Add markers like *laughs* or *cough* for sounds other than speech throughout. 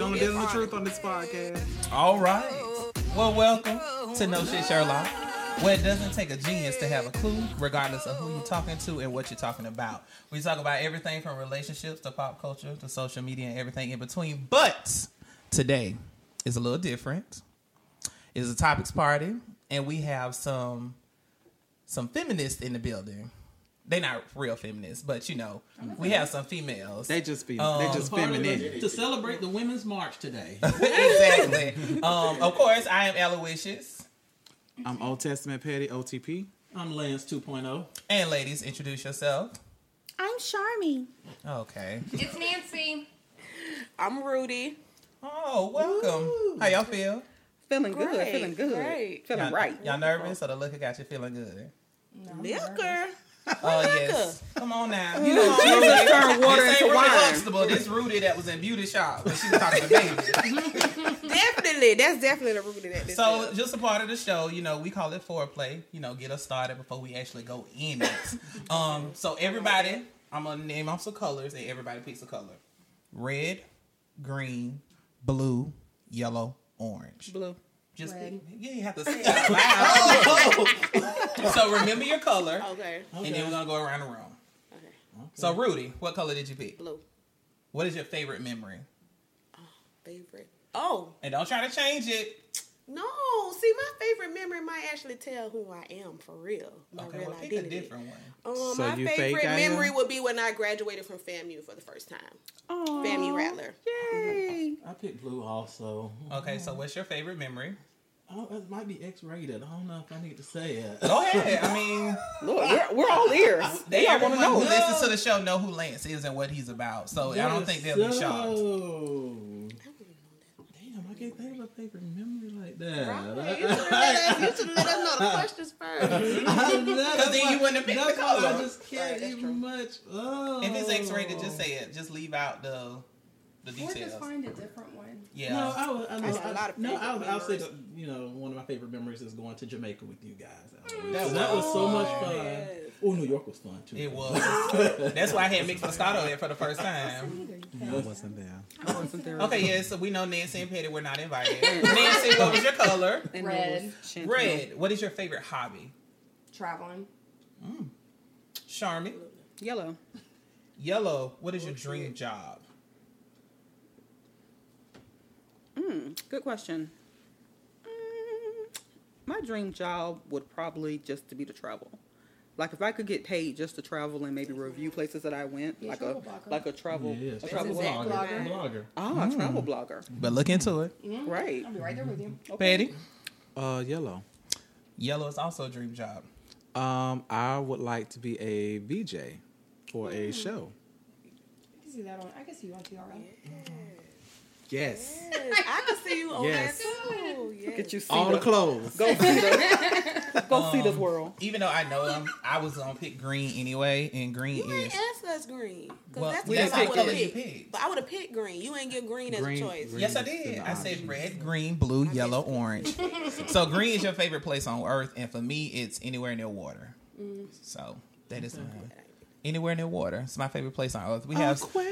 We only dealing the truth on this podcast. All right. Well, welcome to No Shit Sherlock, where it doesn't take a genius to have a clue, regardless of who you're talking to and what you're talking about. We talk about everything from relationships to pop culture to social media and everything in between. But today is a little different. It's a topics party, and we have some some feminists in the building. They're not real feminists, but you know, we have some females. They just be, Um, they just Part feminine. to celebrate the Women's March today. *laughs* exactly. Um, of course, I am Aloysius. I'm Old Testament Petty OTP. I'm Lance oh. 2.0. And ladies, introduce yourself. I'm Charmy. Okay. It's Nancy. I'm Rudy. Oh, welcome. How y'all feel? Feeling good. Feeling good. great. Feeling Y'all, right. Y'all nervous So the liquor got you feeling good? No, Liquor. Oh yes. Come on now. You know, Jesus turned water into wine. Huxtable. This Rudy that was in beauty shop when she was talking to baby. *laughs* Definitely. That's definitely the root of that. So just a part of the show, you know, we call it foreplay. You know, get us started before we actually go in it. *laughs* Um, so everybody, I'm gonna name off some colors, and everybody picks a color: red, green, blue, yellow, orange. Blue. Just Red. yeah, you have to say it out loud. *laughs* so remember your color, Okay. and then we're gonna go around the room. Okay. So Rudy, what color did you pick? Blue. What is your favorite memory? Favorite. Oh And don't try to change it. no! See, my favorite memory might actually tell who I am for real. My Okay, real well pick a different one. Um, So my you favorite fake I am? memory would be when I graduated from FAMU for the first time. Oh. FAMU Rattler. Yay. I picked blue also. Okay, so what's your favorite memory? Oh, it might be X-rated. I don't know if I need to say it. Go ahead. I mean, Look, we're, we're all ears. They all want to everyone who know. listens to the show know who Lance is and what he's about. So I don't think they'll be shocked. Damn, I can't think of a favorite memory like that. Right. *laughs* You should let us- let us know the questions first. *laughs* Because *laughs* then you wouldn't have picked the color. I just can't Right, even true. much. Oh. If it's X-rated, just oh. say it. Just leave out the the Or just find a different one. Yeah. No, I was. I, know, got lot of no, I was, I'll say memories. that, you know one of my favorite memories is going to Jamaica with you guys. Um, mm. That That, that was so much fun. Yes. Oh, New York was fun too. It was. *laughs* That's why I had mixed Moscato there for the first time. I wasn't there. I wasn't there. Okay, yeah, so we know Nancy and Petty were not invited. *laughs* Nancy, what was your color? And Red. there was Chantel. Red. What is your favorite hobby? Traveling. Mm. Charmy. Yellow. Yellow. What is your dream job? Mm, good question. Mm, my dream job would probably just to be to travel. Like if I could get paid just to travel and maybe review places that I went, Yeah, like a travel blogger. like a travel, Yeah, a travel blogger. blogger. right. Blogger. Ah, a travel blogger. But look into it. Right. I'll be right there with you. Petty. Uh, yellow. Yellow is also a dream job. Um, I would like to be a VJ for a show. I can see that on. I can see you on TRL. Yes. Yes, I can see you on Yes. that too. Yes. Get you see All the the, clothes. go see the *laughs* go see this um, world. Even though I know him, I was gonna pick green anyway, and green You is ain't asked us green. Cause well. that's We what didn't I pick would color have picked. picked. But I would have picked green. You ain't give green as a choice. green. Yes, I did. I said option. red, green, blue, yellow, orange. *laughs* so green is your favorite place on earth, and for me, it's anywhere near water. Mm. So that is mine. Anywhere near water. It's my favorite place on earth. We have Aquarius.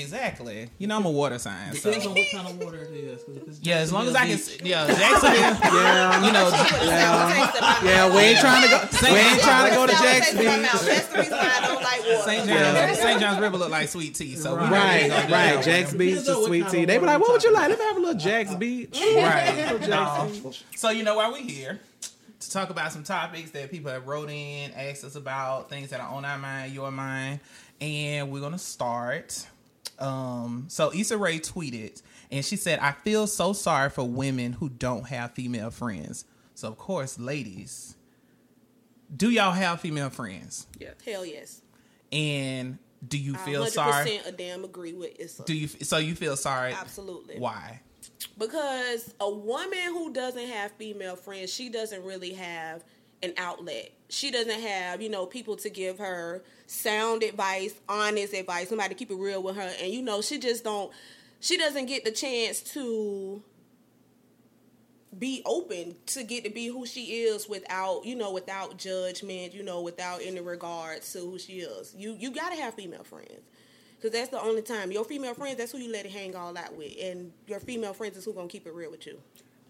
Exactly. You know, I'm a water sign. So. On what kind of water it is. 'cause it's Yeah, as long as I can. Jacksonville Yeah, Jacksonville. *laughs* Yeah. *laughs* You know, Yeah. Yeah, we ain't trying to go. We ain't trying to go to Jack's Beach. That's the reason why I don't like water. St. John's, Yeah. St. John's River look like sweet tea. So we Right, Right, ain't gonna do right. Jack's Beach, Depends on the what sweet tea. They be like, what would you like? Let me have a little Jack's Beach. Right. No. So you know why we here to talk about some topics that people have wrote in, asked us about, things that are on our mind, your mind, and we're gonna start. Um, so Issa Rae tweeted, and she said, "I feel so sorry for women who don't have female friends." So of course, ladies, do y'all have female friends? Yeah. Hell yes. And do you I feel 100% sorry? a damn agree with Issa. Do you so you feel sorry? Absolutely. Why? Because a woman who doesn't have female friends, she doesn't really have an outlet. She doesn't have, you know, people to give her sound advice, honest advice, somebody to keep it real with her. And you know, she just don't she doesn't get the chance to be open to get to be who she is without, you know, without judgment, you know, without any regard to who she is. You you got to have female friends. Because that's the only time. Your female friends, that's who you let it hang all out with. And your female friends is who to keep it real with you.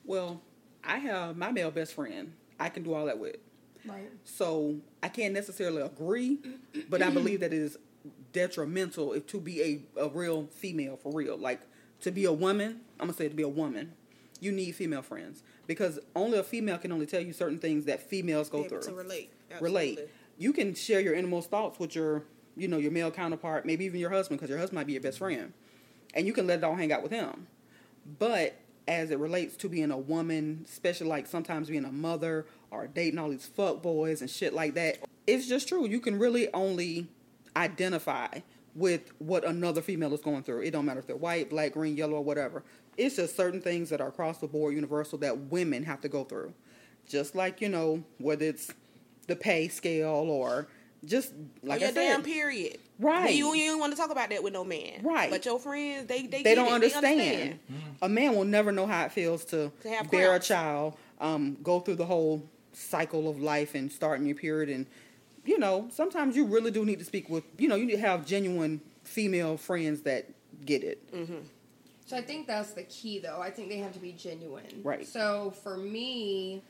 Well, I have my male best friend. I can do all that with. Right. So I can't necessarily agree, but I believe that it is detrimental if to be a, a real female for real. Like to be a woman, I'm gonna say to be a woman, you need female friends because only a female can only tell you certain things that females go through. to relate. relate. You can share your innermost thoughts with your, you know, your male counterpart, maybe even your husband, because your husband might be your best friend, and you can let it all hang out with him. But as it relates to being a woman, especially like sometimes being a mother or dating all these fuck boys and shit like that, it's just true. You can really only identify with what another female is going through. It don't matter if they're white, black, green, yellow, or whatever. It's just certain things that are across the board, universal, that women have to go through. Just like you know, whether it's the pay scale or just like your damn period. Right. You, you don't want to talk about that with no man. Right. But your friends, they they, they don't it. understand. A man will never know how it feels to, To have bear a child, um, go through the whole cycle of life and starting your period. And, you know, sometimes you really do need to speak with, you know, you need to have genuine female friends that get it. So I think that's the key, though. I think they have to be genuine. Right. So for me,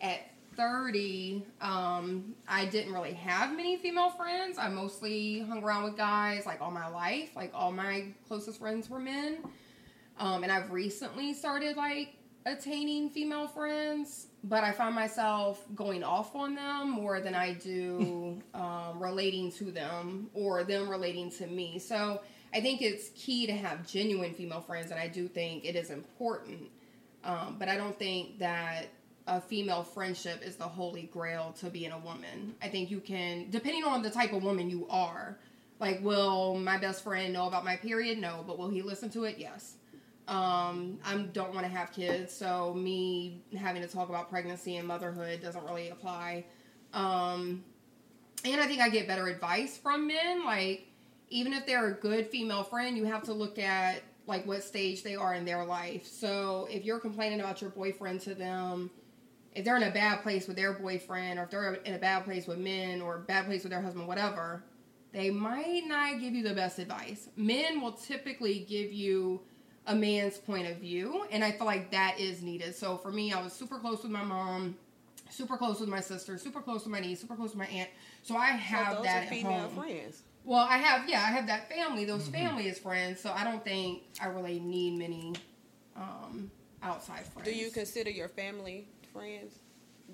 at 30, um, I didn't really have many female friends. I mostly hung around with guys like all my life. Like all my closest friends were men. Um, and I've recently started like attaining female friends, but I find myself going off on them more than I do *laughs* um, relating to them or them relating to me. So I think it's key to have genuine female friends, and I do think it is important. Um, but I don't think that a female friendship is the holy grail to being a woman. I think you can, depending on the type of woman you are, like, will my best friend know about my period? No, but will he listen to it? Yes. Um, I don't want to have kids, so me having to talk about pregnancy and motherhood doesn't really apply. Um, and I think I get better advice from men. Like, even if they're a good female friend, you have to look at like what stage they are in their life. So if you're complaining about your boyfriend to them, if they're in a bad place with their boyfriend, or if they're in a bad place with men, or bad place with their husband, whatever, they might not give you the best advice. Men will typically give you a man's point of view, and I feel like that is needed. So for me, I was super close with my mom, super close with my sister, super close with my niece, super close with my aunt. So I have So those that are at home. friends. Well, I have yeah, I have that family. Those family is friends, so I don't think I really need many um, outside friends. Do you consider your family friends?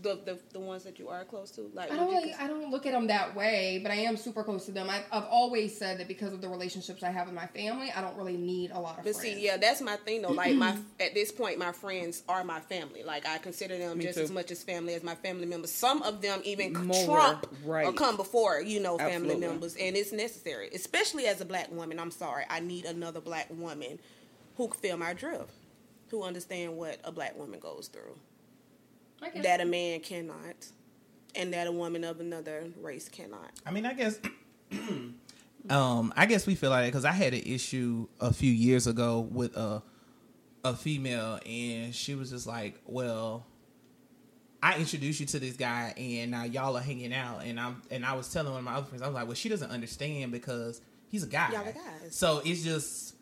The, the the ones that you are close to? Like I don't really, I don't look at them that way, but I am super close to them. I've, I've always said that because of the relationships I have with my family, I don't really need a lot of But friends. see, yeah, that's my thing though. Like my *clears throat* at this point, my friends are my family. Like I consider them Me just too. as much as family as my family members. Some of them even More, trump or come before you know family Absolutely. members, and it's necessary, especially as a black woman. I'm sorry, I need another black woman who can feel my drift, who understand what a black woman goes through I guess. that a man cannot, and that a woman of another race cannot. I mean, I guess. *clears throat* um, I guess we feel like it because I had an issue a few years ago with a a female, and she was just like, "Well, I introduced you to this guy, and now y'all are hanging out." And I'm and I was telling one of my other friends, I was like, "Well, she doesn't understand because he's a guy. Y'all are guys. So it's just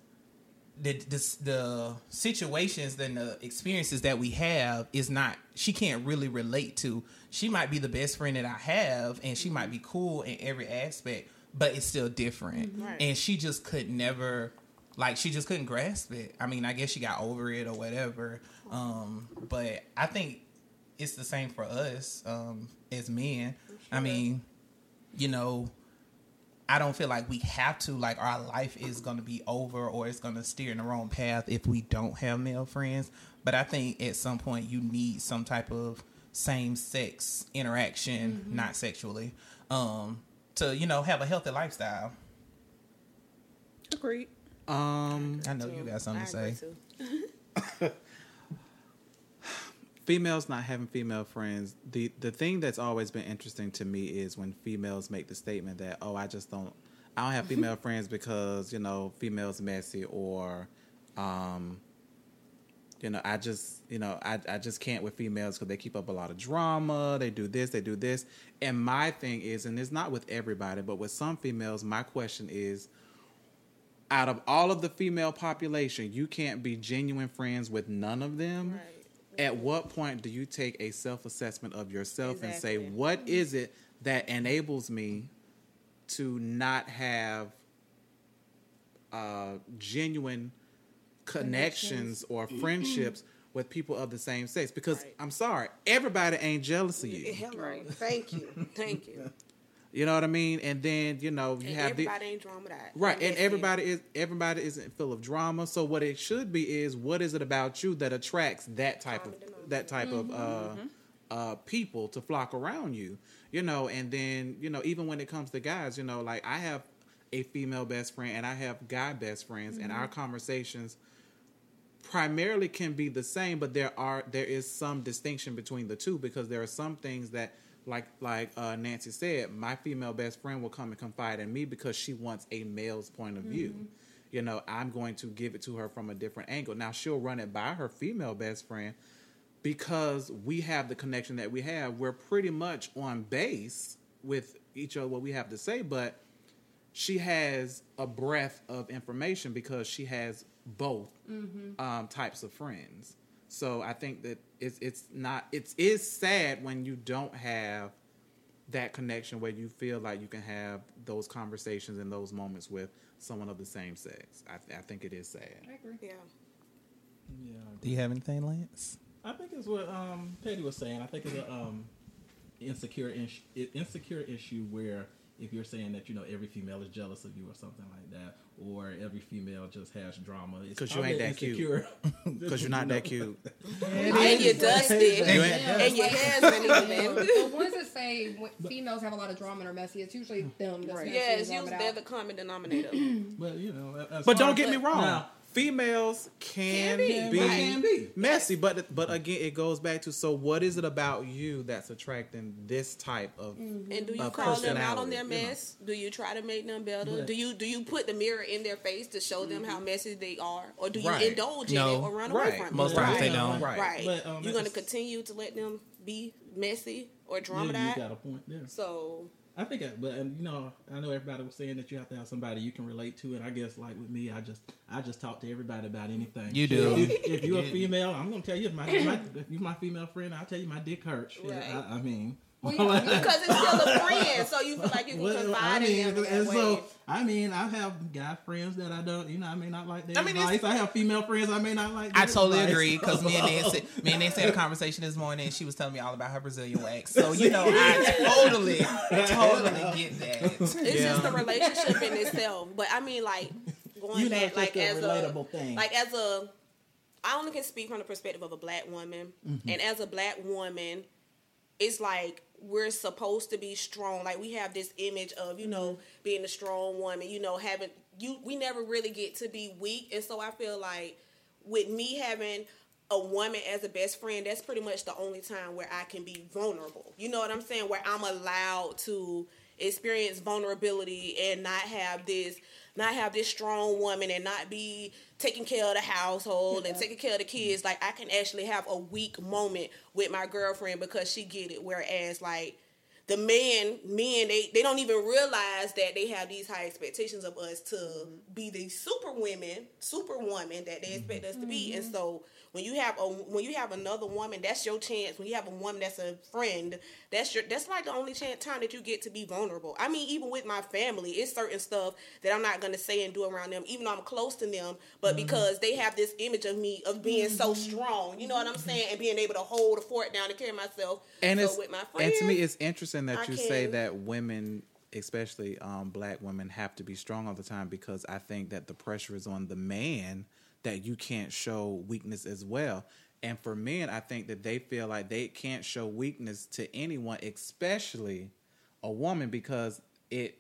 the, the the situations and the experiences that we have is not she can't really relate to. She might be the best friend that I have, and she might be cool in every aspect, but it's still different. Right. And she just could never, like, she just couldn't grasp it. I mean, I guess she got over it or whatever. Um, but I think it's the same for us um, as men. I mean, you know, I don't feel like we have to like our life is going to be over or it's going to steer in the wrong path if we don't have male friends. But I think at some point you need some type of same sex interaction, not sexually, um, to you know have a healthy lifestyle. Agreed. Um, I know you got something to say. *laughs* *laughs* females not having female friends. The the thing that's always been interesting to me is when females make the statement that, "Oh, I just don't, I don't have female *laughs* friends because you know females messy or, um, you know, I just, you know, I I just can't with females because they keep up a lot of drama. They do this, they do this. And my thing is, and it's not with everybody, but with some females, my question is, out of all of the female population, you can't be genuine friends with none of them. Right. At what point do you take a self assessment of yourself and say, Exactly. what is it that enables me to not have uh, genuine connections or friendships with people of the same sex? Because Right. I'm sorry, everybody ain't jealous of you. Hello. Right. Thank you. *laughs* Thank you. You know what I mean? And then you know you And have the ain't drama that. right, and that's everybody is everybody isn't full of drama. So what it should be is what is it about you that attracts that type of that type of uh, uh, people to flock around you? You know, and then you know even when it comes to guys, you know, like I have a female best friend and I have guy best friends, and our conversations primarily can be the same, but there are there is some distinction between the two because there are some things that like like uh, Nancy said, my female best friend will come and confide in me because she wants a male's point of view. You know, I'm going to give it to her from a different angle. Now she'll run it by her female best friend because we have the connection that we have. We're pretty much on base with each other what we have to say, but she has a breadth of information because she has both um, types of friends. So I think that it's it's not it's is sad when you don't have that connection where you feel like you can have those conversations and those moments with someone of the same sex. I, th- I think it is sad. I agree. Yeah. Yeah. Do you have anything, Lance? I think it's what um, Petty was saying. I think it's a um, insecure is- insecure issue where if you're saying that you know every female is jealous of you or something like that, or every female just has drama, it's 'Cause you ain't probably that cute. Because *laughs* *laughs* you're not that cute. And you're dusty. You ain't- And your husband even. the ones that say females have a lot of drama and are messy, it's usually them. That's Right. messy Yeah, it's usually they're the common denominator. But you know, But don't as- get me wrong. Now, Females can, Can be, be. Can be. messy, but but again, it goes back to so what is it about you that's attracting this type of And do you call them out on personality, their you know. mess? Do you try to make them better? But- do you do you put the mirror in their face to show them how messy they are, or do you Right. indulge in it or run Right. away from it? Most But, times they you know, don't. Right. Right. But, um, You're going to continue to let them be messy or Yeah, drama you that. got a point there. So I think, I, but and, you know, I know everybody was saying that you have to have somebody you can relate to, and I guess like with me, I just I just talk to everybody about anything. You do. If, you, *laughs* if you're a female, I'm gonna tell you if my, my if you're my female friend, I'll tell you my dick hurts. Shit, Right. I, I mean. Well, yeah, *laughs* because it's still a friend, so you feel like you can Well, confide I mean, in them in and that so. I mean, I have guy friends that I don't, you know, I may not like their I mean, it's- advice. I have female friends I may not like. I totally advice. agree because me and Nancy, me and Nancy had a *laughs* conversation this morning, and she was telling me all about her Brazilian wax. So you *laughs* know, I totally, totally get that. It's just the relationship in itself. But I mean, like going you know, back, like just a as relatable a thing. like as a, I only can speak from the perspective of a black woman, Mm-hmm. and as a black woman, it's like we're supposed to be strong. Like we have this image of you know mm-hmm. being a strong woman. You know, having you we never really get to be weak, and so I feel like with me having a woman as a best friend, that's pretty much the only time where I can be vulnerable. You know what I'm saying? Where I'm allowed to experience vulnerability and not have this not have this strong woman and not be taking care of the household and taking care of the kids. Like I can actually have a weak moment with my girlfriend because she get it. Whereas like the men, men, they, they don't even realize that they have these high expectations of us to mm-hmm. be the super women, super woman that they expect us to be. And mm-hmm. so when you have a when you have another woman, that's your chance. When you have a woman that's a friend, that's your that's like the only chance time that you get to be vulnerable. I mean, even with my family, it's certain stuff that I'm not gonna say and do around them, even though I'm close to them, but because they have this image of me of being so strong, you know what I'm saying, and being able to hold a fort down and carry myself. and so it's with my friends, and to me it's interesting that I you say that women especially um, black women have to be strong all the time because i think that the pressure is on the man that you can't show weakness as well and for men i think that they feel like they can't show weakness to anyone especially a woman because it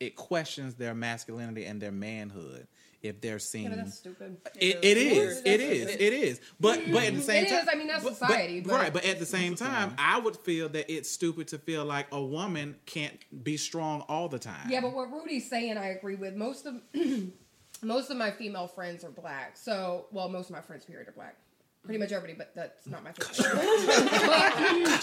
it questions their masculinity and their manhood if they're seen Yeah, that's stupid. it, it is. It It is. is. It is. But but at the same time, is. I mean, that's but- society, But, but- right. But at the same time, I would feel that it's stupid to feel like a woman can't be strong all the time. Yeah, but what Rudy's saying, I agree with. Most of *clears throat* most of my female friends are black. So, well, most of my friends period are black. pretty much everybody, but that's not my favorite. *laughs* But-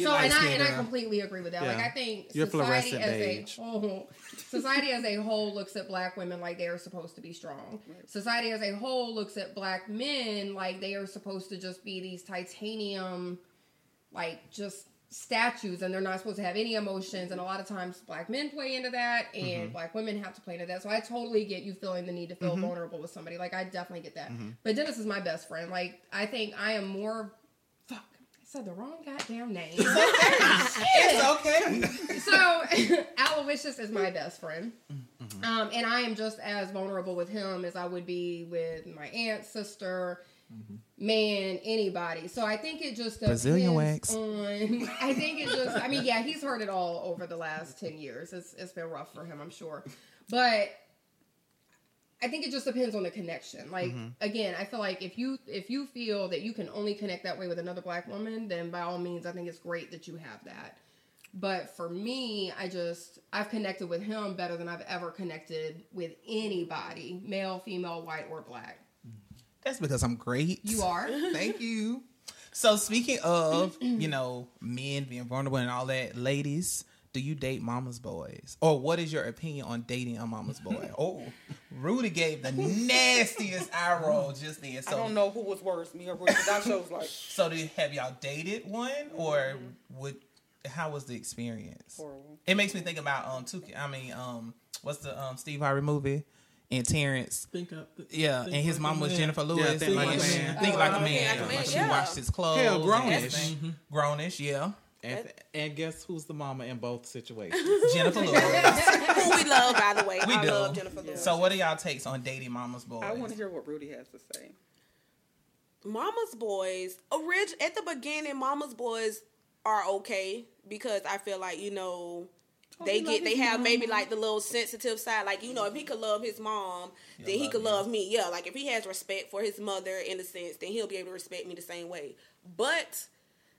so and I and I completely agree with that. Like I think Your society fluorescent as beige. a whole, society as a whole looks at black women like they are supposed to be strong. Society as a whole looks at black men like they are supposed to just be these titanium, like just statues, and they're not supposed to have any emotions. And a lot of times, black men play into that, and Mm-hmm. black women have to play into that. So I totally get you feeling the need to feel Mm-hmm. vulnerable with somebody. Like I definitely get that. But Dennis is my best friend. Like I think I am more. Fuck. I said the wrong goddamn name. *laughs* It's okay. so *laughs* Aloysius is my best friend. Um, and I am just as vulnerable with him as I would be with my aunt, sister, Mm-hmm. man, anybody. So I think it just depends Brazilian wax. on. *laughs* I think it just. I mean, yeah, he's heard it all over the last ten years. It's it's been rough for him, I'm sure, but. I think it just depends on the connection. Like mm-hmm. again, I feel like if you if you feel that you can only connect that way with another black woman, then by all means, I think it's great that you have that. But for me, I just I've connected with him better than I've ever connected with anybody, male, female, white, or black. That's because I'm great. You are. *laughs* Thank you. So speaking of, *clears throat* you know, men being vulnerable and all that, ladies, do you date mama's boys? Or what is your opinion on dating a mama's boy? *laughs* oh, Rudy gave the nastiest eye roll just then. So I don't know who was worse, me or Rudy. That show's like *laughs* So do you, have y'all dated one or would how was the experience? horrible. It makes me think about um two I mean um what's the um Steve Harvey movie and Terrence Think up. yeah, think and his like mom was man. Jennifer Lewis. Think Like a oh, and Man. Think Oh, like a Think man. Like a Man, She yeah. washed his clothes. Hell, and grownish. everything. Mm-hmm. Grownish, yeah. And, and guess who's the mama in both situations? *laughs* Jennifer Lewis. *laughs* Who we love, by the way. We I do. love Jennifer Lewis. So, what are y'all takes on dating mama's boys? I want to hear what Rudy has to say. Mama's Boys, orig- at the beginning, Mama's Boys are okay because I feel like you know they get they his have maybe like the little sensitive side. Like you know, if he could love his mom, then he could you. love me. Yeah, like if he has respect for his mother in a sense, then he'll be able to respect me the same way. But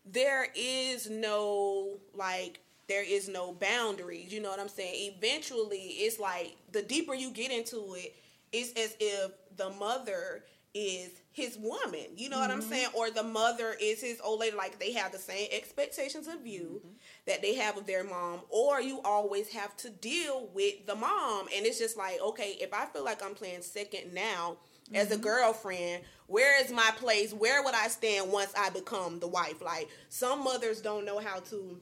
there is no like there is no boundaries. You know what I'm saying? Eventually, it's like the deeper you get into it, it's as if the mother is his woman. You know what I'm mm-hmm. saying? Or the mother is his old lady. Like they have the same expectations of you mm-hmm. that they have of their mom. Or you always have to deal with the mom. And it's just like, okay, if I feel like I'm playing second now as a mm-hmm. girlfriend, where is my place? Where would I stand once I become the wife? Like some mothers don't know how to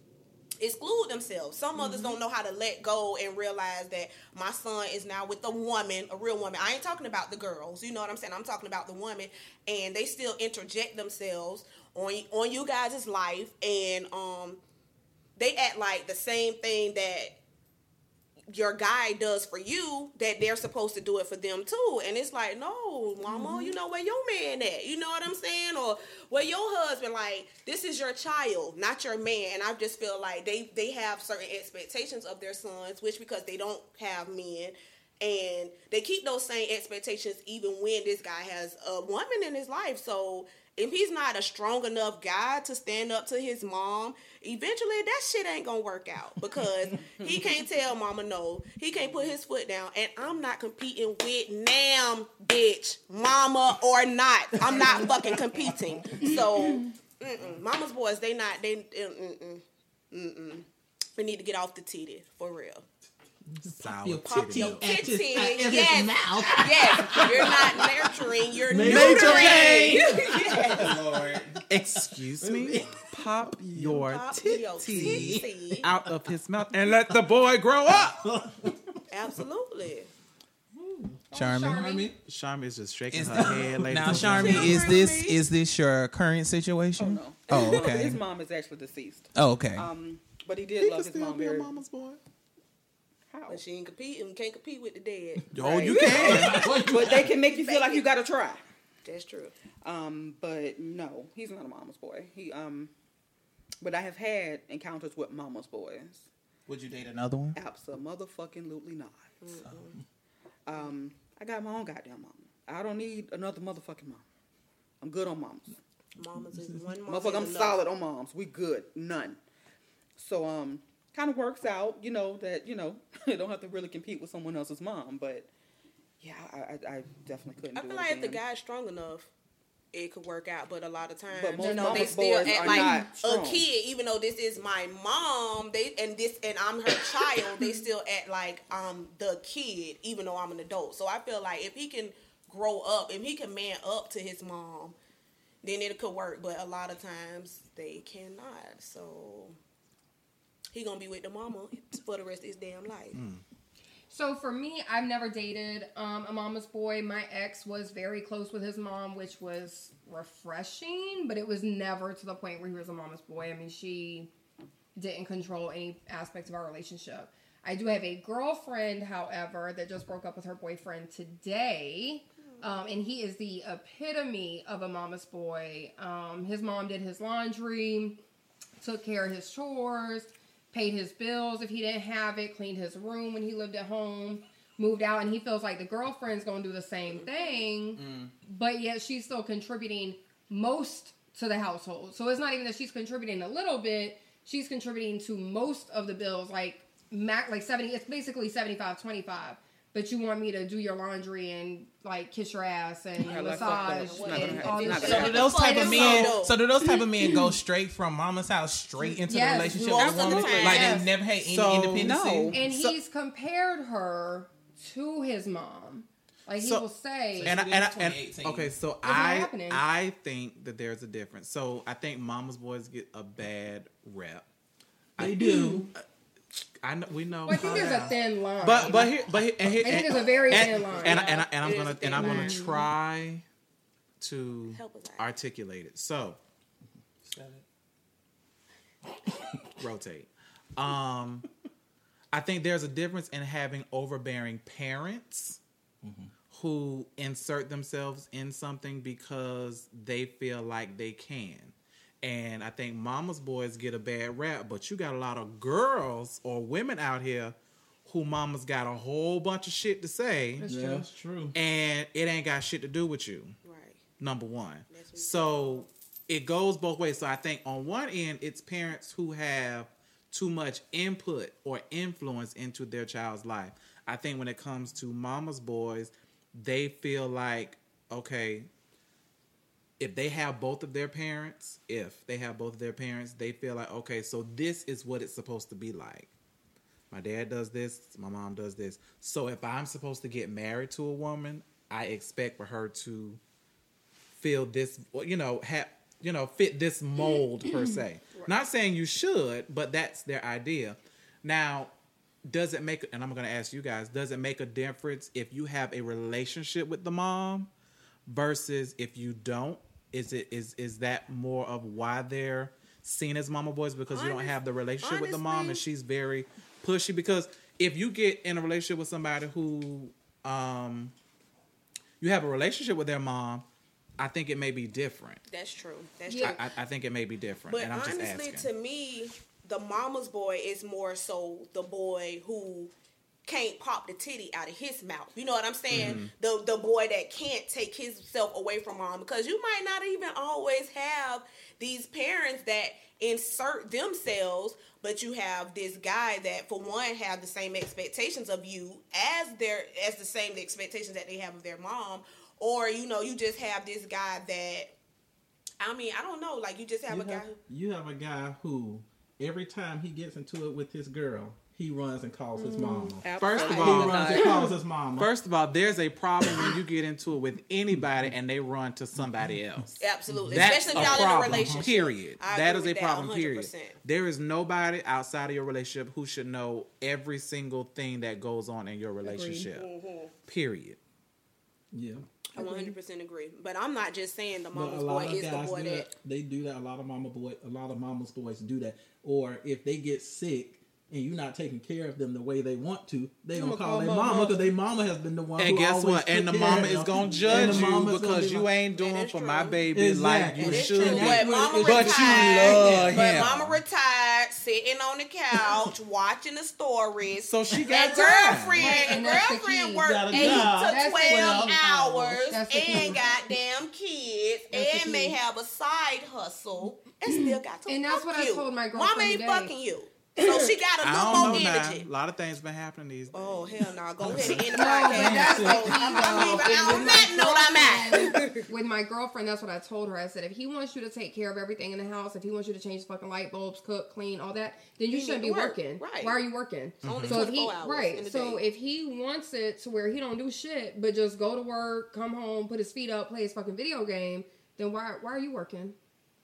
exclude themselves. Some mothers don't know how to let go and realize that my son is now with a woman, a real woman. I ain't talking about the girls. You know what I'm saying? I'm talking about the woman and they still interject themselves on on you guys' life and um they act like the same thing that your guy does for you that they're supposed to do it for them too. And it's like no mama mm-hmm. you know where your man at? You know what i'm saying? Or where your husband like this is your child not your man. And i just feel like they they have certain expectations of their sons which because they don't have men. And they keep those same expectations even when this guy has a woman in his life. So if he's not a strong enough guy to stand up to his mom, eventually that shit ain't gonna work out because he *laughs* can't tell mama no. He can't put his foot down, and I'm not competing with Nam, bitch, mama or not. I'm not fucking competing. So, mama's boys, they not they. Mm-mm, mm-mm. We need to get off the titty for real. Sour Your Pop titty. your At his- kitty, at his yes, mouth. *laughs* yes. You're not nurturing. You're Major neutering. *laughs* Lord. Excuse me. Pop your Pop your titty titty. out of his mouth and let the boy grow up. *laughs* Absolutely. Charmy. I mean, Charmy is just shaking Is her this, head. ladies now, Charmy, Charmin, gentlemen. is this is this your current situation? no. Oh, okay. His mom is actually deceased. Oh, okay. Um, but he did He love his still mom be a very. mama's boy. How? But she ain't competing. Can't compete with the dead. *laughs* Oh, you can. *laughs* But they can make you feel like you got to try. That's true. Um, but no, he's not a mama's boy. He um, but I have had encounters with mama's boys. Would you date another one? Absolutely not. Um, I got my own goddamn mama. I don't need another motherfucking mom. I'm good on moms. Mamas is one mama. Motherfucker, I'm enough. solid on moms. We good. None. So um, kind of works out, you know, that you know, *laughs* you don't have to really compete with someone else's mom. But yeah, I, I, I definitely couldn't. I do feel it like if the again. guy's strong enough, it could work out. But a lot of times, you know, they still act like a kid, even though this is my mom. They and this and I'm her *coughs* child. They still act like I'm the kid, even though I'm an adult. So I feel like if he can grow up, if he can man up to his mom, then it could work. But a lot of times they cannot. So he gonna be with the mama for the rest of his damn life. So for me, I've never dated um, a mama's boy. My ex was very close with his mom, which was refreshing, but it was never to the point where he was a mama's boy. I mean, she didn't control any aspects of our relationship. I do have a girlfriend, however, that just broke up with her boyfriend today. Um, and he is the epitome of a mama's boy. Um, his mom did his laundry, took care of his chores, paid his bills if he didn't have it, cleaned his room when he lived at home, moved out, and he feels like the girlfriend's gonna do the same thing, mm. but yet she's still contributing most to the household. So it's not even that she's contributing a little bit, she's contributing to most of the bills, like mac like 70 it's basically 75 25 but you want me to do your laundry and like kiss your ass and Yeah, that's not gonna- massage it's not gonna and happen. all It's this shit. So do those type of men? so do those type of men go *laughs* straight from mama's house straight into Yes, the relationship most with woman? Like Yes. they never had any So, independence. no. and So- he's compared her to his mom. Like he So- will say, and I, and, I, and okay, so not I. I think that there's a difference. So I think mama's boys get a bad rep. They do. I know we know. well, I think there's that- a thin line. But but here but here, and here, I think and, there's a very and, thin line. And, yeah. and, I, and I'm gonna and thin I'm gonna try to Help articulate it. So *laughs* rotate. Um, I think there's a difference in having overbearing parents who insert themselves in something because they feel like they can. And I think mama's boys get a bad rap, but you got a lot of girls or women out here who mama's got a whole bunch of shit to say That's Yeah, true. that's true. and it ain't got shit to do with you Right. number one. So it goes both ways. So I think on one end, it's parents who have too much input or influence into their child's life. I think when it comes to mama's boys, they feel like, okay, if they have both of their parents, if they have both of their parents, they feel like, okay, so this is what it's supposed to be like. My dad does this, my mom does this. So if I'm supposed to get married to a woman, I expect for her to feel this, you know, have you know, fit this mold per mm-hmm. se. *clears throat* Not saying you should, but that's their idea. Now, does it make? And I'm going to ask you guys: Does it make a difference if you have a relationship with the mom versus if you don't? Is it is is that more of why they're seen as mama boys because you don't have the relationship with the mom and she's very pushy? Because if you get in a relationship with somebody who um you have a relationship with their mom, I think it may be different. That's true. That's Yeah. true. I, I think it may be different, But and I'm just honestly, asking. to me, the mama's boy is more so the boy who can't pop the titty out of his mouth. You know what I'm saying? Mm-hmm. The the boy that can't take himself away from mom because you might not even always have these parents that insert themselves, but you have this guy that for one have the same expectations of you as their as the same expectations that they have of their mom, or you know, you just have this guy that I mean, I don't know, like you just have You a guy who you have a guy who every time he gets into it with his girl, he runs and calls his mama. First of all, He all, runs and calls his mama. First of all, there's a problem when you get into it with anybody and they run to somebody else. Absolutely. That's Especially a if y'all in a relationship. Period. I That is a with problem. Period. 100%. There is nobody outside of your relationship who should know every single thing that goes on in your relationship. Mm-hmm. Period. yeah. I 100% agree. But I'm not just saying the But mama's boy lot is the boy that. that. They do that. A lot of mama boy, a lot of mama's boys do that. Or if they get sick and you're not taking care of them the way they want to, they gonna I'ma call call their mama. mama because their mama has been the one. And who guess always what? And took the care mama of is them. gonna And judge the you mama's gonna because be you like- ain't doing for true. my baby like you should. But mama But you retired. love but mama retired, sitting on the couch, watching the stories. So she got and time. girlfriend, and and girlfriend key. worked Got a eight job. to That's twelve key. hours That's the key. and goddamn kids, That's and may have a side hustle, and still got to And that's what I told my Mama girlfriend ain't today. fucking you. So she got a I little more know now. energy. A lot of things been happening these days. Oh hell no! Go ahead and end the *laughs* podcast. that's like I'm, I'm me, leaving though. out on that note. I'm out. with my girlfriend, that's what I told her. I said, if he wants you to take care of everything in the house, if he wants you to change the fucking light bulbs, cook, clean, all that, then you You shouldn't be work, working. right. Why are you working? Only So if he hours right, so day. if he wants it to where he don't do shit, but just go to work, come home, put his feet up, play his fucking video game, then why why are you working?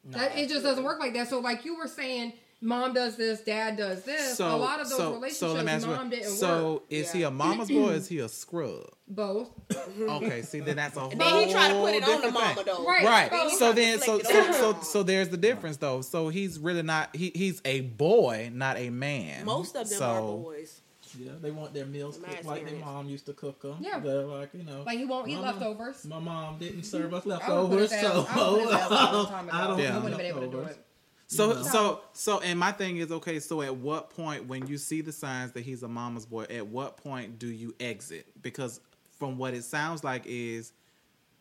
That it just doesn't work like that. So like you were saying, mom does this, dad does this. So, a lot of those relationships, let me ask you, mom didn't so work. is he a mama's boy or is he a scrub? *clears throat* Both. *laughs* Okay, see, then that's a whole *laughs* then he tried to put it on the mama thing. though. Right. Right. So- So then, so Reflect so so, so there's the difference though. So he's really not. He he's a boy, not a man. Most of them so, are boys. Yeah, they want their meals My cooked like their mom used to cook them. Yeah. They're like, you know. Like he won't eat my mom- leftovers. My mom didn't mm-hmm. serve us I would put leftovers, so I would put his ass out a long time ago. I don't Yeah. I wouldn't have been able to do leftovers. it. So You so so, and my thing is okay. So at what point, when you see the signs that he's a mama's boy, at what point do you exit? Because from what it sounds like is,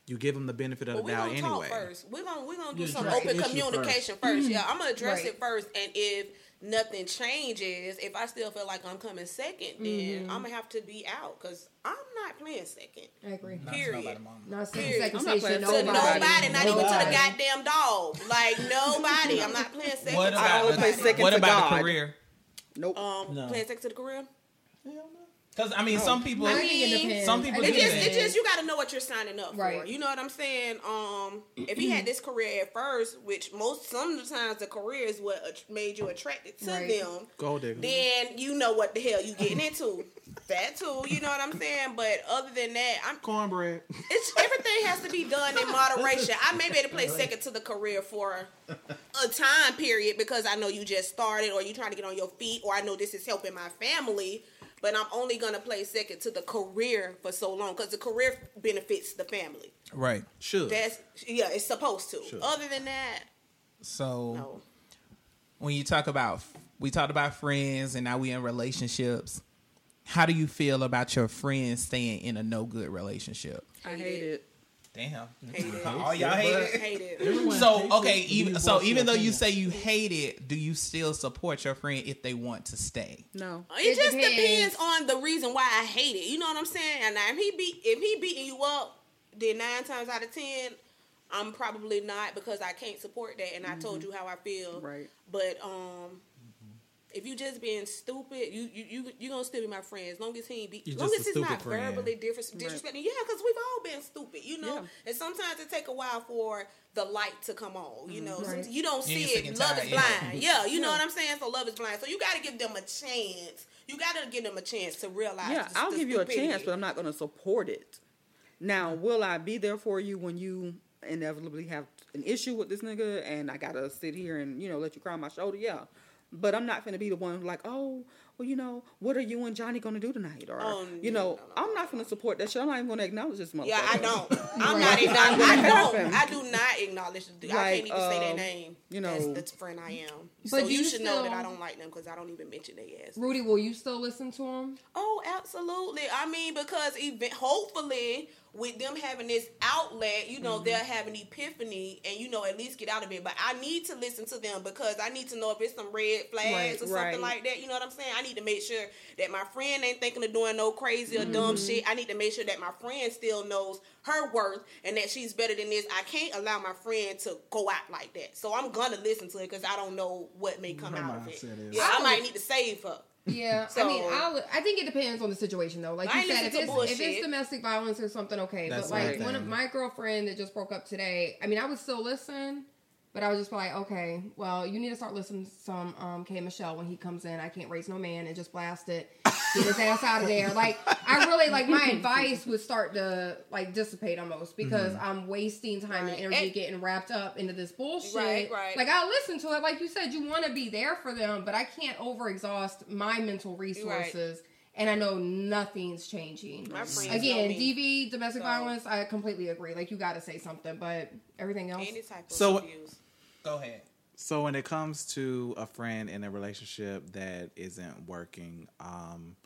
you give him the benefit of But the doubt gonna anyway. first. We're gonna we're gonna do You some address open the issue communication 1st Yeah, mm-hmm. I'm gonna address Right. it first, and if nothing changes, if I still feel like I'm coming second, then I'm gonna have to be out because I'm not playing second. I agree. Not to Period. nobody. Not saying Period. second I'm not station. playing To Nobody. nobody, not even to the goddamn dog. Like *laughs* nobody. I'm not playing second. What to about only the, play nobody. second what to about God. the career? Nope. Um, No. playing second to the career. Because I mean, some people. I think it depends. Some people It just, it just, you got to know what you're signing up for. You know what I'm saying? Um, if he had this career at first, which most some of the times the career is what made you attracted to Right. them, Gold digger. then you know what the hell you getting into. that too, you know what I'm saying? But other than that, I'm Cornbread. it's everything has to be done in moderation. I may be able to play second to the career for a time period because I know you just started or you trying to get on your feet or I know this is helping my family. But I'm only gonna play second to the career for so long because the career benefits the family. Right. Sure. That's yeah, it's supposed to. Sure. Other than that, So no. when you talk about, we talked about friends, and now we in relationships. How do you feel about your friends staying in a no good relationship? I hate it. Damn. Hate it. All y'all hate it. Hate it. So okay, even so, even though you say you hate it, do you still support your friend if they want to stay? No. It, It just depends. depends. on the reason why I hate it. You know what I'm saying? And if he beat if he beating you up, then nine times out of ten, I'm probably not because I can't support that. And I told you how I feel. Mm-hmm. Right. But um, if you just being stupid, you you you you gonna still be my friend as long as he ain't beat. You As long as a he's not friend. verbally dis- disrespecting. Yeah, because we've all been stupid. You know. Yeah. And sometimes it take a while for the light to come on. You know, mm-hmm. Right. Sometimes you don't You see ain't sick it. Love tired is blind. *laughs* Yeah, you know what I'm saying. So love is blind. So you got to give them a chance. You got to give them a chance to realize. Yeah, the- I'll the give you a stupidity. chance, but I'm not going to support it. Now, will I be there for you when you inevitably have an issue with this nigga and I gotta sit here and you know let you cry on my shoulder? Yeah, but I'm not going to be the one like, oh, well, you know, what are you and Johnny going to do tonight? Or Oh, you know, no, no, I'm not going to support that shit. I'm not even going to acknowledge this motherfucker. Yeah, I don't. *laughs* I'm Right. not. Acknowledge, Not I don't. I do not acknowledge. The, I Like, can't even say their um, name. you know, That's know. the friend I am. But so you, you should know that I don't like them because I don't even mention their ass. Rudy, will you still listen to them? Oh, absolutely. I mean, because even hopefully with them having this outlet, you know, they'll have an epiphany and you know at least get out of it. But I need to listen to them because I need to know if it's some red flags Right, or something right. like that. You know what I'm saying? I need to make sure that my friend ain't thinking of doing no crazy or dumb mm-hmm. shit. I need to make sure that my friend still knows her worth and that she's better than this. I can't allow my friend to go out like that. So I'm gonna listen to it because I don't know what may come Her out of it. Yeah, I might need to save her. Yeah, So- I mean, I'll, I think it depends on the situation though. Like you ain't said, if it's, if it's domestic violence or something, okay. That's but like one of my girlfriend that just broke up today, I mean, I would still listen, but I was just like, okay, well, you need to start listening to some um, K Michelle when he comes in. I can't raise no man and just blast it, get his ass out of there. Like I really like my advice would start to like dissipate almost because I'm wasting time Right. and energy And- getting wrapped up into this bullshit. Right, right. Like I'll listen to it, like you said, you want to be there for them, but I can't overexhaust my mental resources. And I know nothing's changing. Again. DV, domestic So- violence, I completely agree. Like you got to say something, but everything else. Any type of So- abuse. Go ahead. So when it comes to a friend in a relationship that isn't working, um,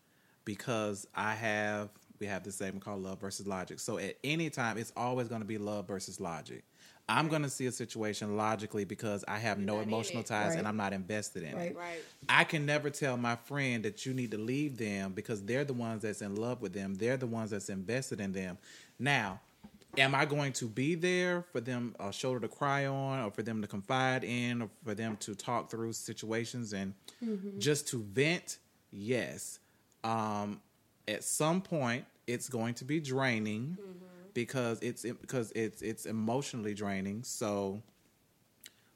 because I have we have this segment called love versus logic. So at any time, it's always going to be love versus logic. I'm going to see a situation logically because I have no not in emotional ties Right. and I'm not invested in Right. it. Right. I can never tell my friend that you need to leave them because they're the ones that's in love with them. They're the ones that's invested in them. Now, am I going to be there for them a shoulder to cry on or for them to confide in or for them to talk through situations and just to vent? Yes. Um, at some point it's going to be draining because it's because it's it's emotionally draining. So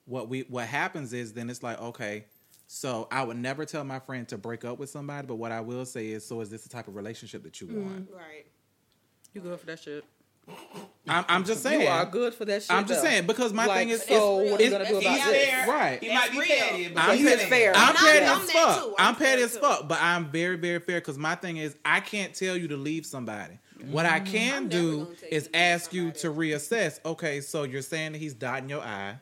what we what happens is then it's like okay so i would never tell my friend to break up with somebody but what i will say is so is this the type of relationship that you mm-hmm. want Right. You good for that shit? I'm, I'm just saying You are good for that shit. i'm just though. saying because my like, thing is so it's, what are you gonna do about He's this? fair. Right. He might be That's petty, real. but I'm, he's He is fair. fair. I'm And petty I'm- as fuck. I'm I'm petty fair as fuck, but I'm very, very fair because my thing is I can't tell you to leave somebody. What I mm-hmm. can I'm do gonna tell you is ask you to reassess. Okay, so you're saying that he's dotting your I.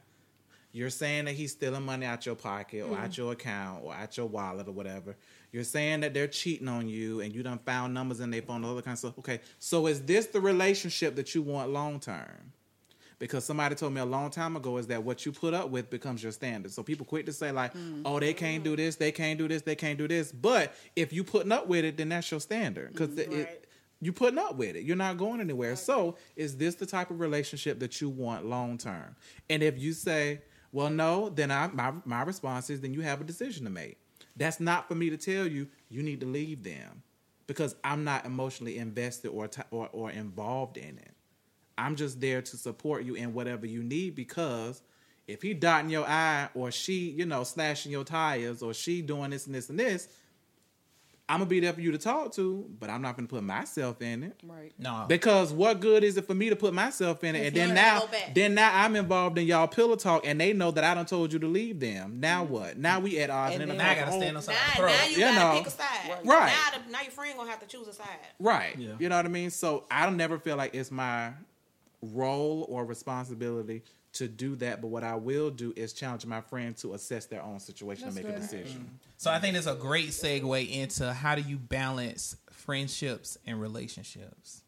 You're saying that he's stealing money out your pocket or out mm-hmm. your account or out your wallet or whatever. You're saying that they're cheating on you and you done found numbers in their phone, all that kind of stuff. Okay, so is this the relationship that you want long term? because somebody told me a long time ago is that what you put up with becomes your standard. So people quick to say like, mm. "Oh, they can't do this, they can't do this, they can't do this." But if you putting up with it, then that's your standard because mm-hmm. Right. It you putting up with it. You're not going anywhere. So is this the type of relationship that you want long term? And if you say, "Well, no," then I my my response is then you have a decision to make. That's not for me to tell you you need to leave them because I'm not emotionally invested or t- or, or involved in it. I'm just there to support you in whatever you need because if he dotting your eye or she, you know, slashing your tires or she doing this and this and this, I'm gonna be there for you to talk to, but I'm not gonna put myself in it. Right. No. Because what good is it for me to put myself in it? And then now, then now I'm involved in y'all pillow talk, and they know that I don't told you to leave them. Now mm-hmm. what? Now we at odds, And and, then then- now I gotta stand on side Now, of the throat. now you You gotta know. pick a side. Right. Now, the, now your friend gonna have to choose a side. Right. Yeah. You know what I mean? So I don't never feel like it's my role or responsibility to do that. But what I will do is challenge my friend to assess their own situation That's and make a good. decision. Mm. So I think that's a great segue into how do you balance friendships and relationships?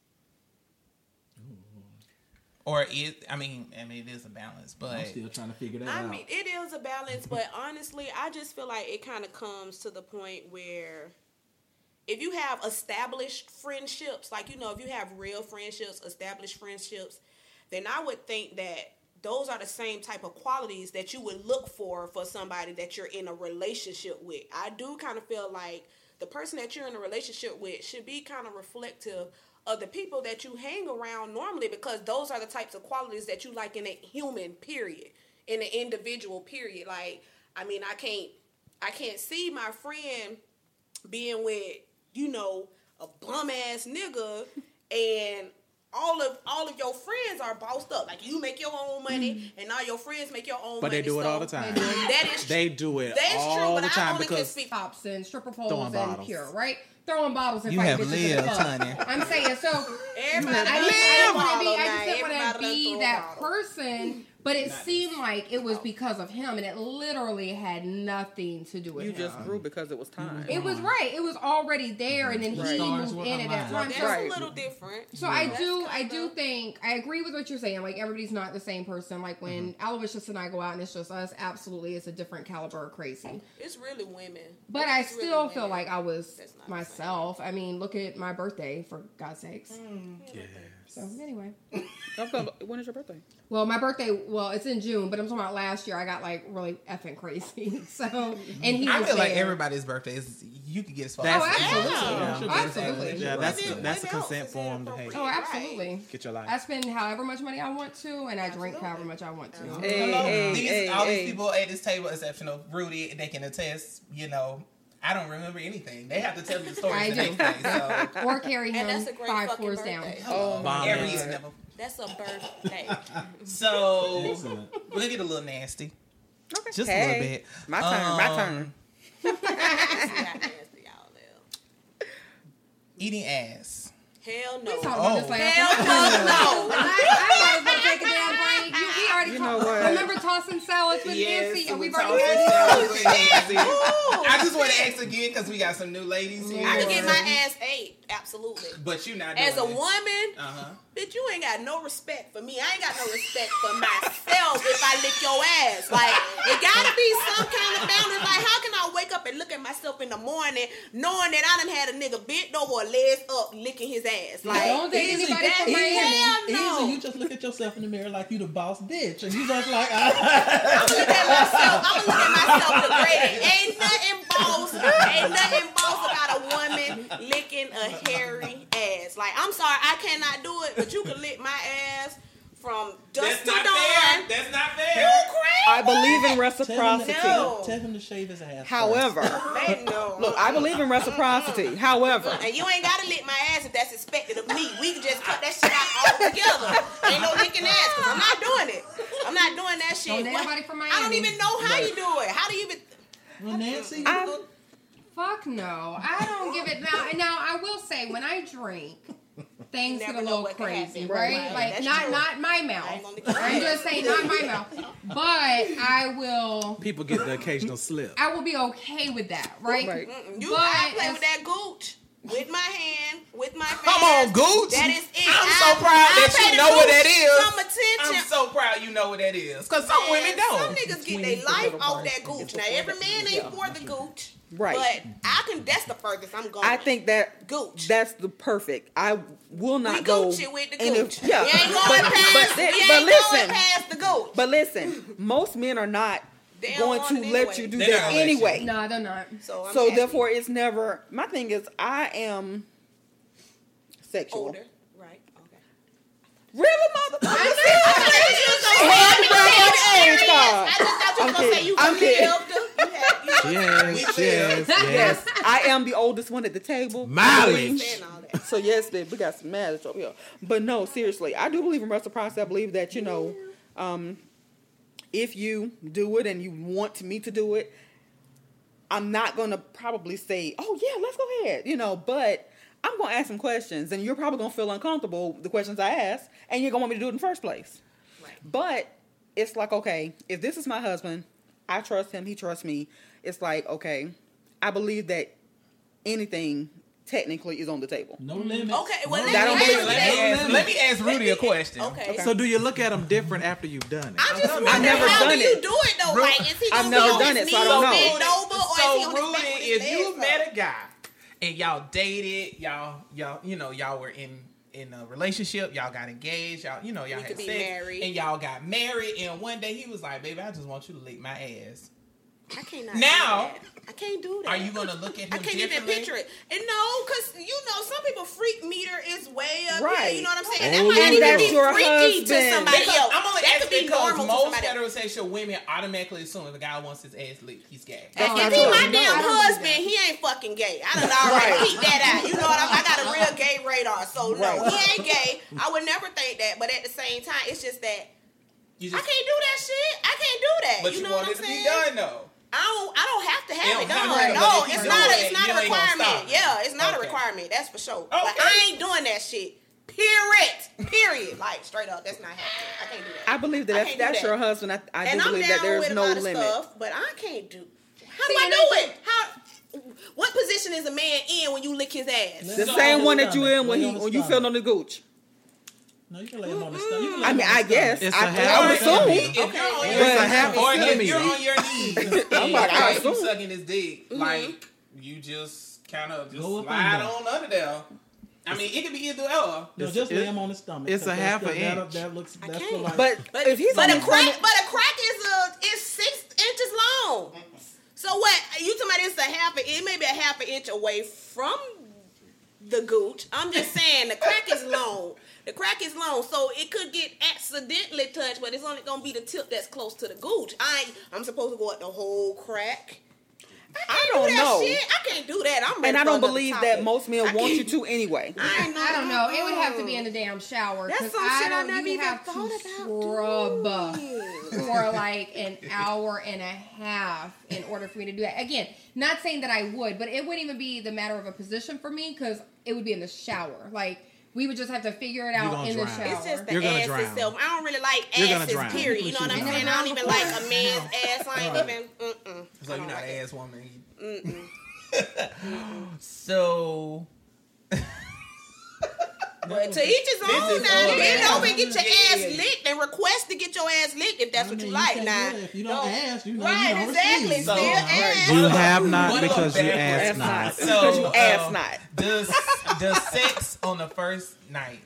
Or it, I mean, I mean, it is a balance, but I'm still trying to figure that I out. I mean, it is a balance, but honestly, I just feel like it kind of comes to the point where if you have established friendships, like you know, if you have real friendships, established friendships, then I would think that those are the same type of qualities that you would look for for somebody that you're in a relationship with. I do kind of feel like the person that you're in a relationship with should be kind of reflective of the people that you hang around normally because those are the types of qualities that you like in a human period in an individual period like i mean i can't i can't see my friend being with you know a bum ass nigga and all of all of your friends are bossed up like you make your own money mm-hmm. and all your friends make your own But money But they do it all the time. that is They do it that's all true but the i time only can because speak Pops and stripper poles Throwing and bottles. pure, right? Throwing bottles and You fight have bitches in the lived, club. Tanya. I'm saying so. everybody I done just, I throw just a want to be, bottle I now. just didn't want Everybody to done be throw a that bottle. person, but it seemed like it was because of him, and it literally had nothing to do with You him. just grew because it was time. it was right. It was already there, and then he Stars moved were in at that time. that's So, Right. a little different so I do, I do think I agree with what you're saying. Like everybody's not the same person. Like when mm-hmm. Aloysius and I go out and it's just us, absolutely, it's a different caliber of crazy. it's really women But I It's really still feel women. like I was That's not the myself. I mean, look at my birthday, for God's sakes. Mm. yes. So anyway, I'm talking when is your birthday? well, my birthday, well, it's in June, but I'm talking about last year. I got like really effing crazy. *laughs* So, and he I was feel like there. everybody's birthday is you can get as far oh, That's- Oh, absolutely, Yeah. Yeah. absolutely. Yeah, that's Women- that's a women consent else is form to hey, inappropriate. Oh, absolutely. get your life. I spend however much money I want to, and I drink however much I want to. Hey, Hello, hey, these hey, all hey. these people at this table, exceptional Rudy, they can attest. You know, I don't remember anything. They have to tell me the story I do. next day. So *laughs* Or carry him And that's a great five fucking floors down. Oh my every God. year. That's a birthday. *laughs* So Excellent. we'll get a little nasty, Okay. just a little bit. My turn. my Um, turn. See how nasty y'all live. Eating ass. Hell no. We talked about this Oh. last Hell time. no. *laughs* I, I might as well take a damn break. You, we already You talked. know what? Remember tossing salads with Nancy? And we we've already about had salads with Nancy. I just want to ask again because we got some new ladies here. I can get my ass ate. absolutely. But you not As a it. woman, Uh huh. Bitch, you ain't got no respect for me. I ain't got no respect for myself if I lick your ass. Like, it gotta be some kind of boundaries. Like, how can I wake up and look at myself in the morning knowing that I done had a nigga bent over, legs up, licking his ass? Like, Don't date anybody from Easy. Miami. Hell no. You just look at yourself in the mirror like you the boss bitch, and you just like. *laughs* I'm gonna look at myself. I'm gonna look at myself degraded. Ain't nothing boss. Ain't nothing boss about a woman licking a hairy ass. Like I'm sorry, I cannot do it, but you can lick my ass from dusk That's to not dawn. fair. That's not You fair. crazy? I believe in tell, him to, reciprocity. No. tell him to shave his ass. However, Man, no. look, I believe in reciprocity. However, And you ain't gotta lick my ass if that's expected of me. We can just cut that shit out altogether. Ain't no licking ass, cause I'm not doing it. I'm not doing that shit. Don't date What- nobody from I don't even know how you do it. How do you even? Well, Nancy, I, Fuck no. I don't give it now. And now I will say when I drink, things get a little crazy, right? Right. Like That's not true. not my mouth. I'm just saying not my mouth. But I will People get the occasional slip. I will be okay with that, right? Right. You, But I play as- with that gooch with my hand, with my fingers. Come on, Gooch. That is it. I'm I- so proud I that pay you the know what that is. Some attention. I'm so proud you know what that is. Cause some Man, women don't. Some niggas get their life off that gooch. Now every man ain't for the gooch. Right. But I can. That's the furthest I'm going. I think that Gooch. that's the perfect. I will not we go. gooch it with the any- gooch. yeah, we ain't going but, past. but, we but ain't listen, going past the gooch. but listen, most men are not *laughs* They going to let anyway. you do They're that gonna let you. anyway. No, they're not. so I'm so happy. therefore, it's never. My thing is, I am sexual. older. Right. Really, motherfucker? I just thought you I'm was gonna say kidding. you I'm kidding. lived. You had. You Yes, yes, *laughs* Yes, yes. I am the oldest one at the table. Mileage. saying. So yes, babe, we got some marriage over here. But no, seriously, I do believe in reciprocity. I believe that you know, um, if you do it and you want me to do it, I'm not gonna probably say, "Oh yeah, let's go ahead," you know. But I'm gonna ask some questions, and you're probably gonna feel uncomfortable with the questions I ask, and you're gonna want me to do it in the first place. Right. But it's like, okay, if this is my husband, I trust him, he trusts me. It's like, okay, I believe that anything technically is on the table. no mm-hmm. limits. Okay, well, no let I don't me ask let, me ask, let me ask Rudy a question. Okay. So do you look at them different after you've done it? I just I've wonder never how done do you it. do it though? Ru- Like, is he I've gonna never be on done his it, so I don't know. over, or is he So on his Rudy, back with if you met a guy and y'all dated, y'all y'all you know y'all were in in a relationship, y'all got engaged, y'all you know y'all We had sex, married. and y'all got married, and one day he was like, "Baby, I just want you to lick my ass." I cannot. Now- do that. I can't do that. Are you gonna look at him I can't even differently? picture it. And no, because you know, some people freak meter is way up Right. here. You know what I'm saying? Oh, that might even be your freaky to husband. somebody Because else. I'm only that could asking be because normal to most somebody else. heterosexual women automatically assume if a guy wants his ass licked, he's gay. That's If not he my No, damn I don't do husband, that. he ain't fucking gay. I done already Right. peeped that out. You know what I'm I got a real gay radar. So no, Right. he ain't gay. I would never think that. But at the same time, it's just that You I can't do that shit. I can't do that. but you you, know what want I'm it to be done though. I don't. I don't have to have it don't have done. No, it's not. A, it's not a requirement. Yeah, it's not a requirement. That's for sure. But Okay. I ain't doing that shit. Period. Period. Like straight up, that's not happening. I can't do that. I believe that I that's, that's that. your husband. I, I and do I'm believe that there's with no lot limit. stuff, but I can't do. How do I and do it? How? What position is a man in when you lick his ass? The So- same one that you in when he when you stomach. feel on the gooch. No, you can lay him on the stomach. You can lay I mean, I guess It's I, a I half would assume. If you're on Okay. your, It's a half or if you're on your knees *laughs* I'm you like, I like you assume. sucking his dick, mm-hmm. like you just kind of just Go slide on under there. I mean, it could be either or. No, It's- just lay it- him on the stomach. it's a 'cause half that's a the- that- inch. That looks. I That's can't. the like. But But if he's but on a crack, stomach- but a crack is a is six inches long. So what? You talking about it's a half a it may be a half an inch away from the gooch. I'm just saying the crack is long. The crack is long, so it could get accidentally touched, but it's only gonna be the tip that's close to the gooch. I I'm supposed to go up the whole crack. I, can't don't do that know. Shit. I can't do that. I'm and I don't believe topic. that most men want you to anyway. I, ain't I don't know. It would have to be in the damn shower. That's 'cause some I shit I don't. never even have to thought about scrub doing. for like an hour and a half in order for me to do that. Again, not saying that I would, but it wouldn't even be the matter of a position for me because it would be in the shower. Like we would just have to figure it out gonna in the drown. shower. It's just the You're ass drown. itself. I don't really like You're asses, drown. period. You know what I'm saying? I don't even drowned like a man's ass. I ain't Right. even. Mm-mm. So you're don't like an it. ass woman. *laughs* so *laughs* But to each his own is now. all Bend bad. over and get your Yeah, ass yeah, yeah. licked and request to get your ass licked if that's I what mean, you you like now. do it. If you don't ask, you know right, don't exactly. receive. Still So, ask. You have not what because you bad asked not. So, Because you asked um, not. Does *laughs* does sex on the first night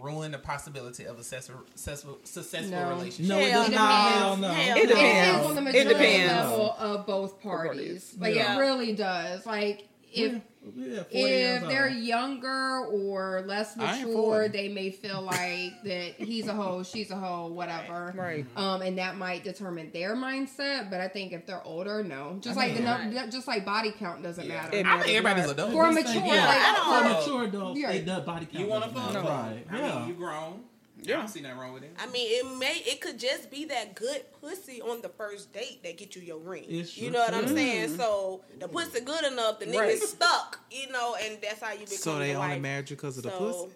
ruin the possibility of a successful successful, successful No. relationship? No, it does not. Hell no. It no. It depends. on the It maturity level of both parties. Like Yeah. it really does. Like if Yeah, 40 years if they're old. younger or less mature, they may feel like that he's a hoe, she's a hoe, whatever. Right. Um, and that might determine their mindset. But I think if they're older, no. Just I like the mean, num- just like body count doesn't Yeah. matter. It I think everybody's matters. adult. For a mature, think, yeah, like, I for don't- mature adults, Yeah. the body count. You want to doesn't fuck? matter. Right? I Yeah. mean, you grown. I don't see nothing wrong with it. I mean, it may it could just be that good pussy on the first date that get you your ring. It's You know what I'm mm. saying? So the mm. pussy good enough, the nigga's Right. stuck. You know, and that's how you become. So they only wife. married you because of the So- pussy?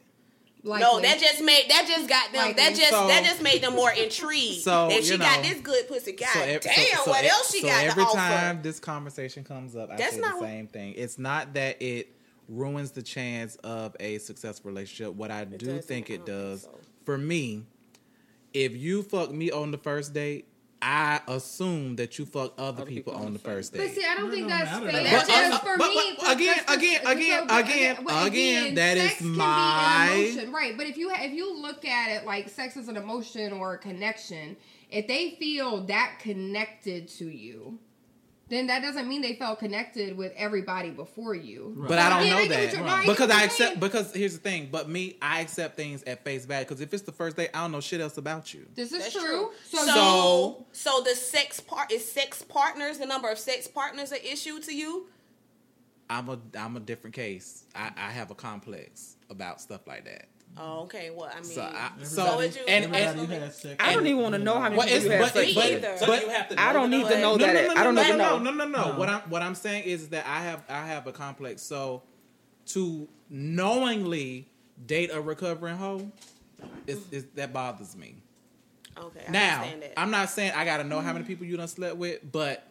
Likely. No, that just made that just got them. That just So- that just made them more intrigued. So, if she you got this good pussy, god So ev- damn, so- so what else she so got every to offer? time this conversation comes up, I That's say not the what- same thing. It's not that it ruins the chance of a successful relationship. What I do doesn't. think I it don't think does, so. For me, if you fuck me on the first date, I assume that you fuck other, people, on the first But date. see, I don't No, think no that's matter fair. that. Because But- for but- me, but again, that's- again, that's- again, so- again, but again, that is sex can be an my- emotion, right? But if you ha- if you look at it like sex is an emotion or a connection, if they feel that connected to you, then that doesn't mean they felt connected with everybody before you. Right. But I don't Yeah, know I get what that you're- no, I get because I accept. Because here's the thing. But me, I accept things at face value. Because if it's the first date, I don't know shit else about you. This is That's true. true. So, So, so, the sex part is sex partners. The number of sex partners an issue to you? I'm a I'm a different case. I, I have a complex about stuff like that. Oh, okay. Well, I mean, So I so would you- and, and who has sex. I don't even want to know how many Well, people you have but- sex Me but- with. either. So but- you have to. I don't know need that. to know no, that. no, no, I don't no, need to no, know. no, no, no, No. What I'm what I'm saying is that I have I have a complex. So to knowingly date a recovering hoe, is, is that bothers me. okay. I Now, understand that. I'm not saying I gotta know how many mm-hmm. people you done slept with, but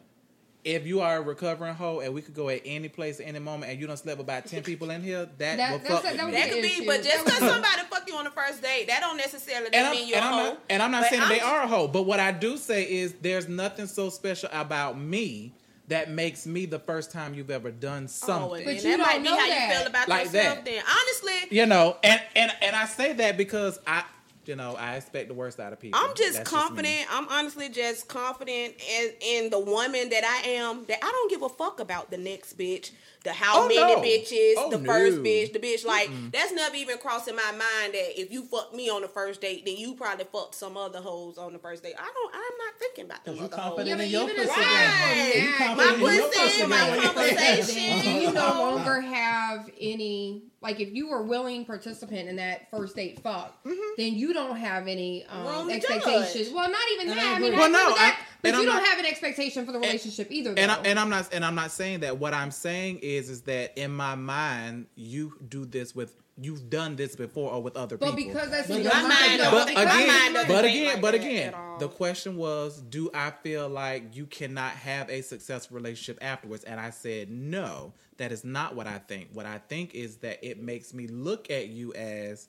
if you are a recovering hoe and we could go at any place at any moment and you done slept with about ten people in here, that, That- will fuck a- that me. that could be, issue. but just because somebody fuck you on the first date, that don't necessarily and I'm, mean you're and a I'm hoe. not, and I'm not But saying that they I'm- are a hoe, but what I do say is there's nothing so special about me that makes me the first time you've ever done Oh, something. and But that you might don't be know how that. you feel about Like yourself. that. Then, honestly, you know, and and and I say that because I, you know, I expect the worst out of people. I'm just That's confident. me. I'm honestly just confident in, in the woman that I am. That I don't give a fuck about the next bitch, the how Oh, many no. bitches, Oh, the first bitch, the bitch. Like that's never even crossing my mind that if you fuck me on the first date, then you probably fucked some other hoes on the first date. I don't. I'm not thinking about them You other hoes. confident Yeah, in your even pussy. if- Right. You My My confident in your pussy, my pussy. *laughs* conversation. you you no longer have any like if you were willing participant in that first date fuck, then you don't have any um, expectations. judge. Well, not even And that. I I mean, agree. I Well, no, that, I- but you I'm don't not- have an expectation for the relationship either. Though. And, I, and I'm not and I'm not saying that. What I'm saying is is that in my mind, you do this with you've done this before or with other but people. because that's But in your my mind, mind though, don't- but because because- my mind again, but again, but again, the question was, do I feel like you cannot have a successful relationship afterwards? And I said, no, that is not what I think. What I think is that it makes me look at you as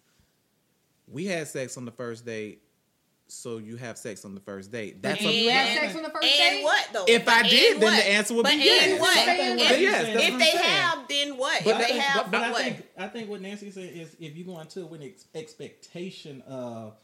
we had sex on the first date, so you have sex on the first date. That's you a, have sex on the first and date. what though? If I And did, then what? the answer would but be and yes. what? But If, yes, that's if they saying. have, then what? But if I they think- have, but, but I what? think I think what Nancy said is if you go into it with an ex- expectation of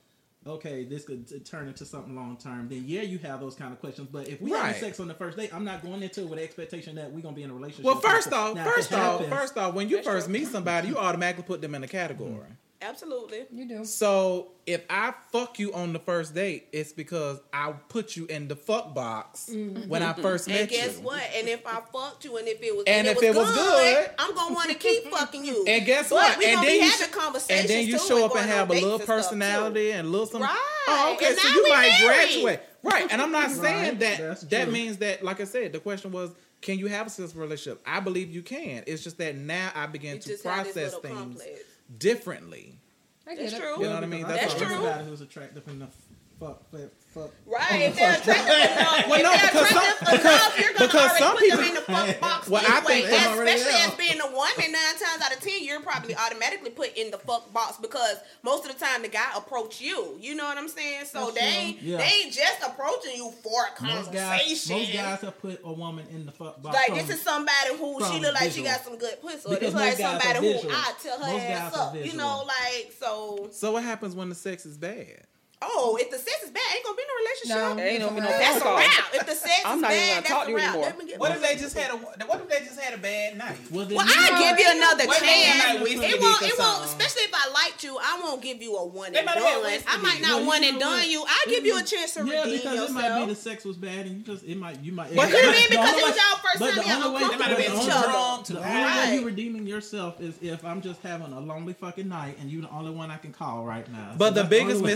okay, this could t- turn into something long term, then yeah, you have those kind of questions. But if we Right. have sex on the first date, I'm not going into it with the expectation that we're gonna be in a relationship. well, first off, if first off, happens- first off, when you first meet somebody, you automatically put them in a category. Absolutely. You do. So if I fuck you on the first date, it's because I put you in the fuck box mm-hmm. when I first met you. And guess you. what? And if I fucked you, and if it was, And and, if it it was was good, good- I'm gonna want to keep fucking you. And guess But what? We and gonna then be you having sh- conversations and then you too show up and have a little and stuff, too. personality and a little something. Right. Oh, okay. And So now you we might married. graduate, right? And I'm not saying Right, that that's that true. means that, like I said, the question was, can you have a successful relationship? I believe you can. It's just that now I begin You to just have this process things complex. Differently. That's true. You know what I mean? That's I That's true. Everybody who's attractive enough, fuck, fuck, fuck. Right. If they're attractive enough, Well, if they're because some- attractive enough, you're gonna because already some put people- them in the fuck *laughs* box Well, I think they already especially are. as being a woman, nine times out of ten, you're probably automatically put in the fuck box because most of the time the guy approach you. You know what I'm saying? So That's they true. Yeah. they just approaching you for a Most guys, conversation. most guys have put a woman in the fuck box. like from- this is somebody who she look like she got some good pussy. Or this look like most guys are somebody who visual. I tell her Most ass up. You know, like so. So what happens when the sex is bad? Oh, if the sex is bad, ain't gonna be no relationship. No. Ain't no be no That's a phone call. wrap. If the sex I'm is not even bad, gonna that's talk a to you wrap. anymore. Let What if they just had a What if they just had a bad night? Well, Well, I know- give you another Wait, wait, chance. wait, wait, It won't. It won't. Especially if I liked you, I won't give you a one They and might have done. I might not Well, one and done what? you. I'll give you a chance to Yeah, redeem because yourself. it might be the sex was bad, and you just it might you might. But it could might- have been because only it was way- y'all first but time the y'all only way- uncomfortable They might have with each too other. drunk, The high. only way you redeeming yourself is if I'm just having a lonely fucking night and you're the only one I can call right now. But the biggest only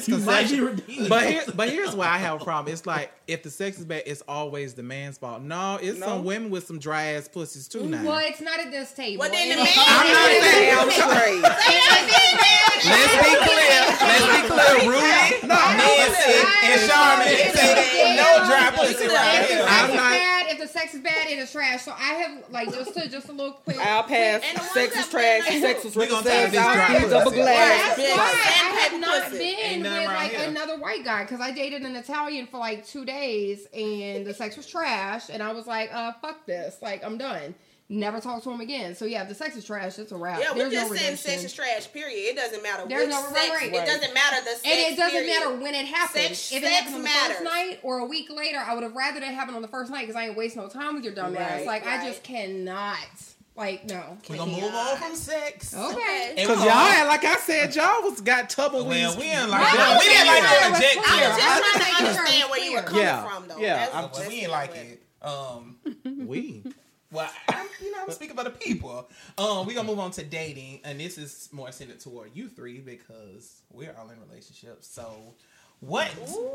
way you might be misconception, redeeming but here, but here's why I have a problem. It's like if the sex is bad, it's always the man's fault. No, it's No. some women with some dry ass pussies too. Now, Well, it's not at this table. Well, then the man- I'm not saying I'm straight. Let's be clear. Let's be clear. Rudy, Nancy and Charmin no dry pussy right If the here. sex I'm not- bad, the sex is bad, and it is trash. So I have like just to just a little quick. I'll pass. And the Sex that is trash. been- Sex is We gonna sex. tie this I'll dry use up a glass. That's bitch. why I have not been with like here. another white guy because I dated an Italian for like two days and the sex was trash and I was like, uh, fuck this, like I'm done. Never talk to him again. So yeah, if the sex is trash, it's a wrap. Yeah, we There's just no saying redemption. sex is trash. Period. It doesn't matter There's which no- sex. right, right. It doesn't matter the sex. And it doesn't period. matter when it happens. Sex- if it sex happened on the matters. first night or a week later, I would have rather it happen on the first night because I ain't waste no time with your dumb ass. Right, Like I just cannot. Like no. We're gonna move on from sex. Okay. Because y'all, had, like I said, y'all was got tumbleweeds. Well, we didn't like Well, that. We didn't like yeah, to it reject clear. I here. was just I trying to *laughs* understand where you were coming from, though. yeah, That's- I'm Well, that's we ain't the like it. Um, we. Well, I'm, you know, I'm speaking for the people. Um, we gonna move on to dating, and this is more centered toward you three because we're all in relationships. So, what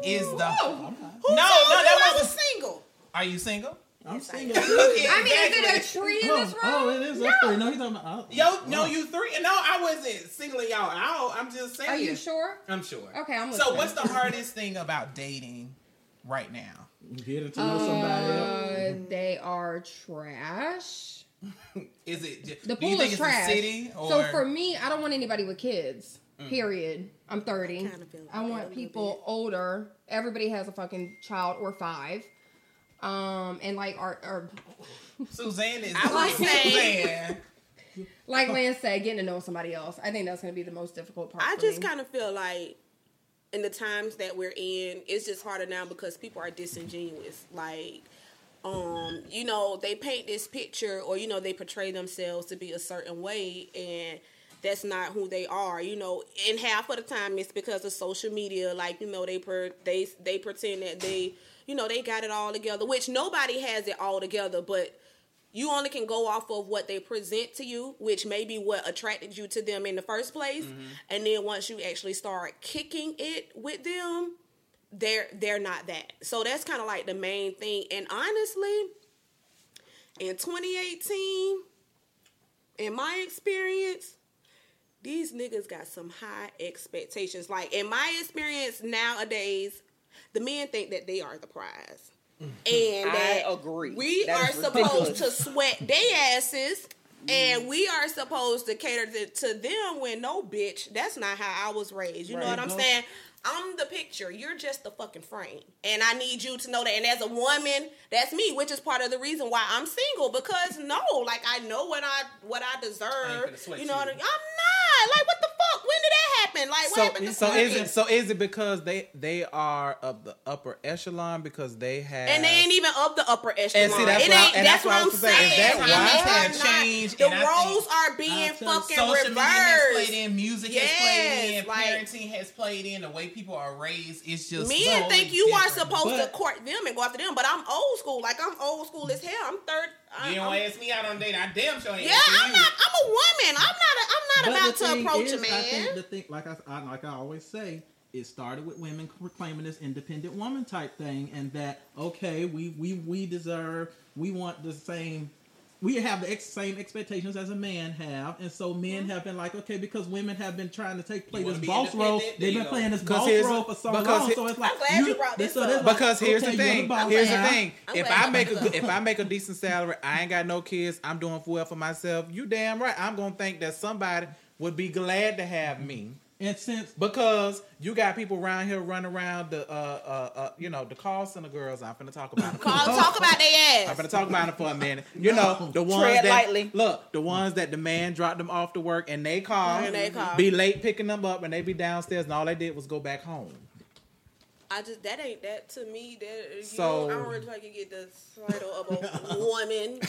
is the? Whoa. Who No, no, that was wasn't- single. Are you single? I'm single. Look at I mean, is exactly. it a tree in Oh, this room? oh, it is us three. No, he's talking about. oh, Yo, no, oh. you three. No, I wasn't singling y'all out. I'm just saying. Are you sure? I'm sure. Okay, I'm So, what's the hardest thing about dating right now? Getting to know somebody. Uh, they are trash. *laughs* Is it? The do you pool think is it's trash. city? Or, So for me, I don't want anybody with kids. Mm. Period. I'm 30. Kinda I like that want people older. Everybody has a fucking child or five. Um, and like our, our *laughs* Suzanne is. I would say- Suzanne. *laughs* like Lance said, getting to know somebody else. I think that's going to be the most difficult part. I for just kind of feel like in the times that we're in, it's just harder now because people are disingenuous. Like, um, you know, they paint this picture or you know they portray themselves to be a certain way and that's not who they are. You know, and half of the time it's because of social media. Like, you know, they per they they pretend that they you know they got it all together, which nobody has it all together, but you only can go off of what they present to you, which may be what attracted you to them in the first place. Mm-hmm. And then once you actually start kicking it with them, they're they're not that. So that's kind of like the main thing. And honestly, in 2018, in my experience, these niggas got some high expectations. Like in my experience nowadays, the men think that they are the prize. Mm-hmm. And I that agree. We That are supposed to sweat their asses. Mm-hmm. And we are supposed to cater to, to them when no bitch, that's not how I was raised. You know what I'm No. saying? I'm the picture. You're just the fucking frame. And I need you to know that. And as a woman, that's me, which is part of the reason why I'm single. Because no, like I know what I what I I deserve. finna sweat You know you. what I mean? I'm not. Like what the fuck? When did that happen? Like what So, happened to so is it so is it because they they are of the upper echelon because they have And they ain't even up the upper echelon. And see, that's it what I- ain't. and that's, that's what what I I'm was gonna say. Is saying. that Times why? are Have not- changed, The and I think roles are being I'll tell you, fucking Social media has reversed. played in, music Yes, has played in, like- parenting has played in, the way people are raised. It's just Men totally think you are different. supposed to court them and go after them, but I'm old school. Like I'm old school as hell. I'm third. I, You don't I'm- ask me out on a date. I damn sure ain't yeah, asking I'm you. not. I'm a woman. I'm not. A, I'm not But about to approach is, a I think man. the thing, like I, I like I always say, it started with women proclaiming this independent woman type thing, and that okay, we we we deserve, we want the same we have the ex- same expectations as a man have, and so men Mm-hmm. have been like, okay, because women have been trying to take play You this boss role, they've been you playing this boss role for so because long. he- So it's like I'm glad you brought this so up. it's like, Because here's okay, the thing. boss Here's the thing. I'm If I make a good- if I make a decent salary, I ain't got no kids. I'm doing well for myself. You damn right. I'm gonna think that somebody would be glad to have me And since because you got people around here running around the uh uh, uh you know the call center girls. I'm finna talk about them. Call, talk about their I'm ass. gonna talk about it for a minute. You know *laughs* the ones Tread that lightly. look the ones that the man dropped them off to work and they call, And they call. be late picking them up and they be downstairs and all they did was go back home. I just that ain't that to me. That you So- know, I don't really like to get the title of a *laughs* woman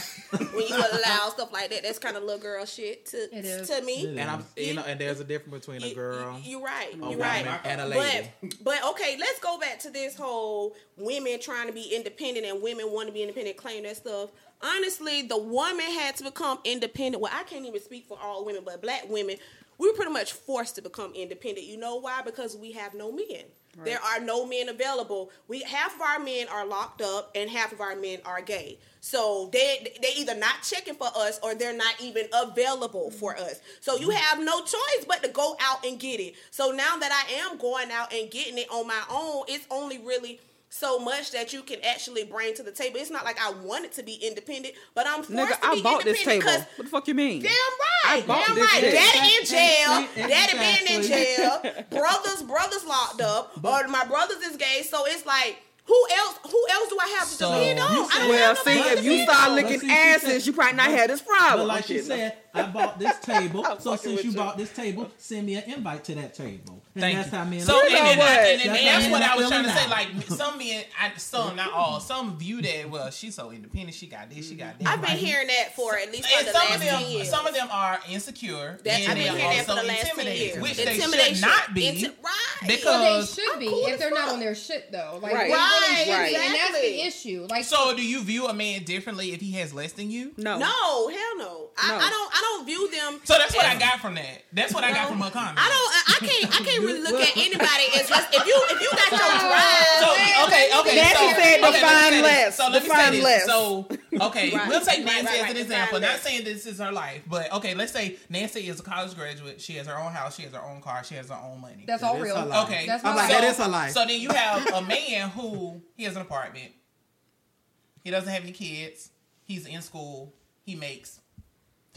when you allow stuff like that. That's kind of little girl shit to to me. And I'm you You- know and there's a difference between a girl, You, are right. a You're woman, right. and a lady. But but okay, let's go back to this whole women trying to be independent and women want to be independent, claim that stuff. Honestly, the woman had to become independent. Well, I can't even speak for all women, but black women, we were pretty much forced to become independent. You know why? Because we have no men. There are no men available. We half of our men are locked up and half of our men are gay. So they they either not checking for us or they're not even available for us. So you mm-hmm. have no choice but to go out and get it. So now that I am going out and getting it on my own, it's only really so much that you can actually bring to the table. It's not like I wanted to be independent, but I'm forced Nigga, to I be bought this independent table. 'cause What the fuck you mean? Damn I right. bought Damn this right. shit. Daddy in jail. Daddy been in jail. *laughs* brothers, brothers locked up. Or my brothers is gay. So it's like, who else? Who else do I have to So, depend on? I don't said- Well, have see, if you start on. licking But said- asses, you probably not but- had this problem. But like she said, I bought this *laughs* table. So since you you. bought this table, send me an invite to that table. And Thank that's you. how men So are. and, You know then I, what? and, and That's that's what I was trying to say. Like *laughs* some men, I, some not all, some view that well, she's so independent. She got this, she got that. I've been Like, hearing that for at least for And the some of last ten them, years. some of them are insecure, That's- and I've been they are hearing that for also the last 10 intimidated, years. which they should not be. Inti- right. because- Well, they should be cool if they're not on their shit though. Like Right. Right, and that's the issue. Like So, do you view a man differently if he has less than you? No. No, hell No. I don't. I don't view them. So that's what as- I got from that. That's what I got from her comment. I don't. I can't. I can't really look at anybody as just if you if you got your So drive. okay, okay. Nancy so, said okay, let define say less. So let me Define say this. less. So okay, Right. we'll take Nancy right, as an Define example. Not saying this is her life, but okay, let's say Nancy is a college graduate. She has her own house. She has her own car. She has her own money. that's That all is real. life. Okay, That's I'm my like, life. that is her life. So then you have a man who he has an apartment. He doesn't have any kids. He's in school. He makes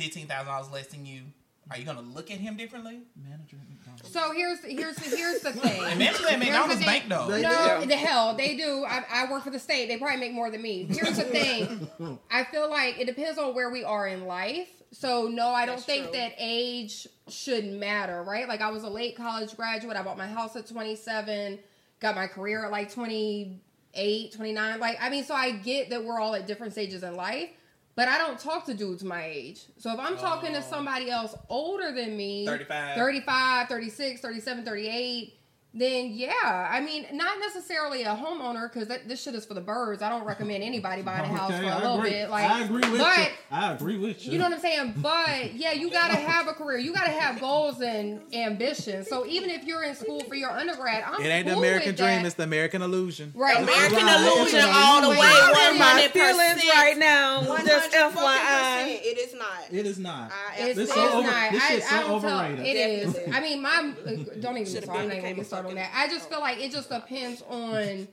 fifteen thousand dollars less than you. Are you gonna look at him differently? Manager at McDonald's. So here's here's here's the *laughs* thing. And imagine that Here's McDonald's the bank though. They- No, Yeah. the hell they do. I, I work for the state. They probably make more than me. Here's the thing. *laughs* I feel like it depends on where we are in life. So no, I don't That's think true. that age should matter, right? Like I was a late college graduate. I bought my house at 27, got my career at like 28, 29. Like I mean, so I get that we're all at different stages in life. But I don't talk to dudes my age. So if I'm talking to Oh. somebody else older than me, 35. 35, 36, 37, 38, then yeah. I mean, not necessarily a homeowner because this shit is for the birds. I don't recommend anybody *laughs* buying a house Okay, for a I little agree. bit. Like, I agree with but you. I agree with you. you know what I'm saying? But yeah, you gotta *laughs* have a career. You gotta have goals and ambitions. So even if you're in school for your undergrad, I'm It ain't the American with dream, that. it's the American illusion. right. American Right. illusion Right. all the way. One my hundred feelings percent. right now. One Just FYI. It is not. It is not. I It's, it's so over- not. this shit's so I don't tell, overrated. it is. I mean, my uh, don't even. Should've I'm not even gonna a start on that. I just feel like it just depends on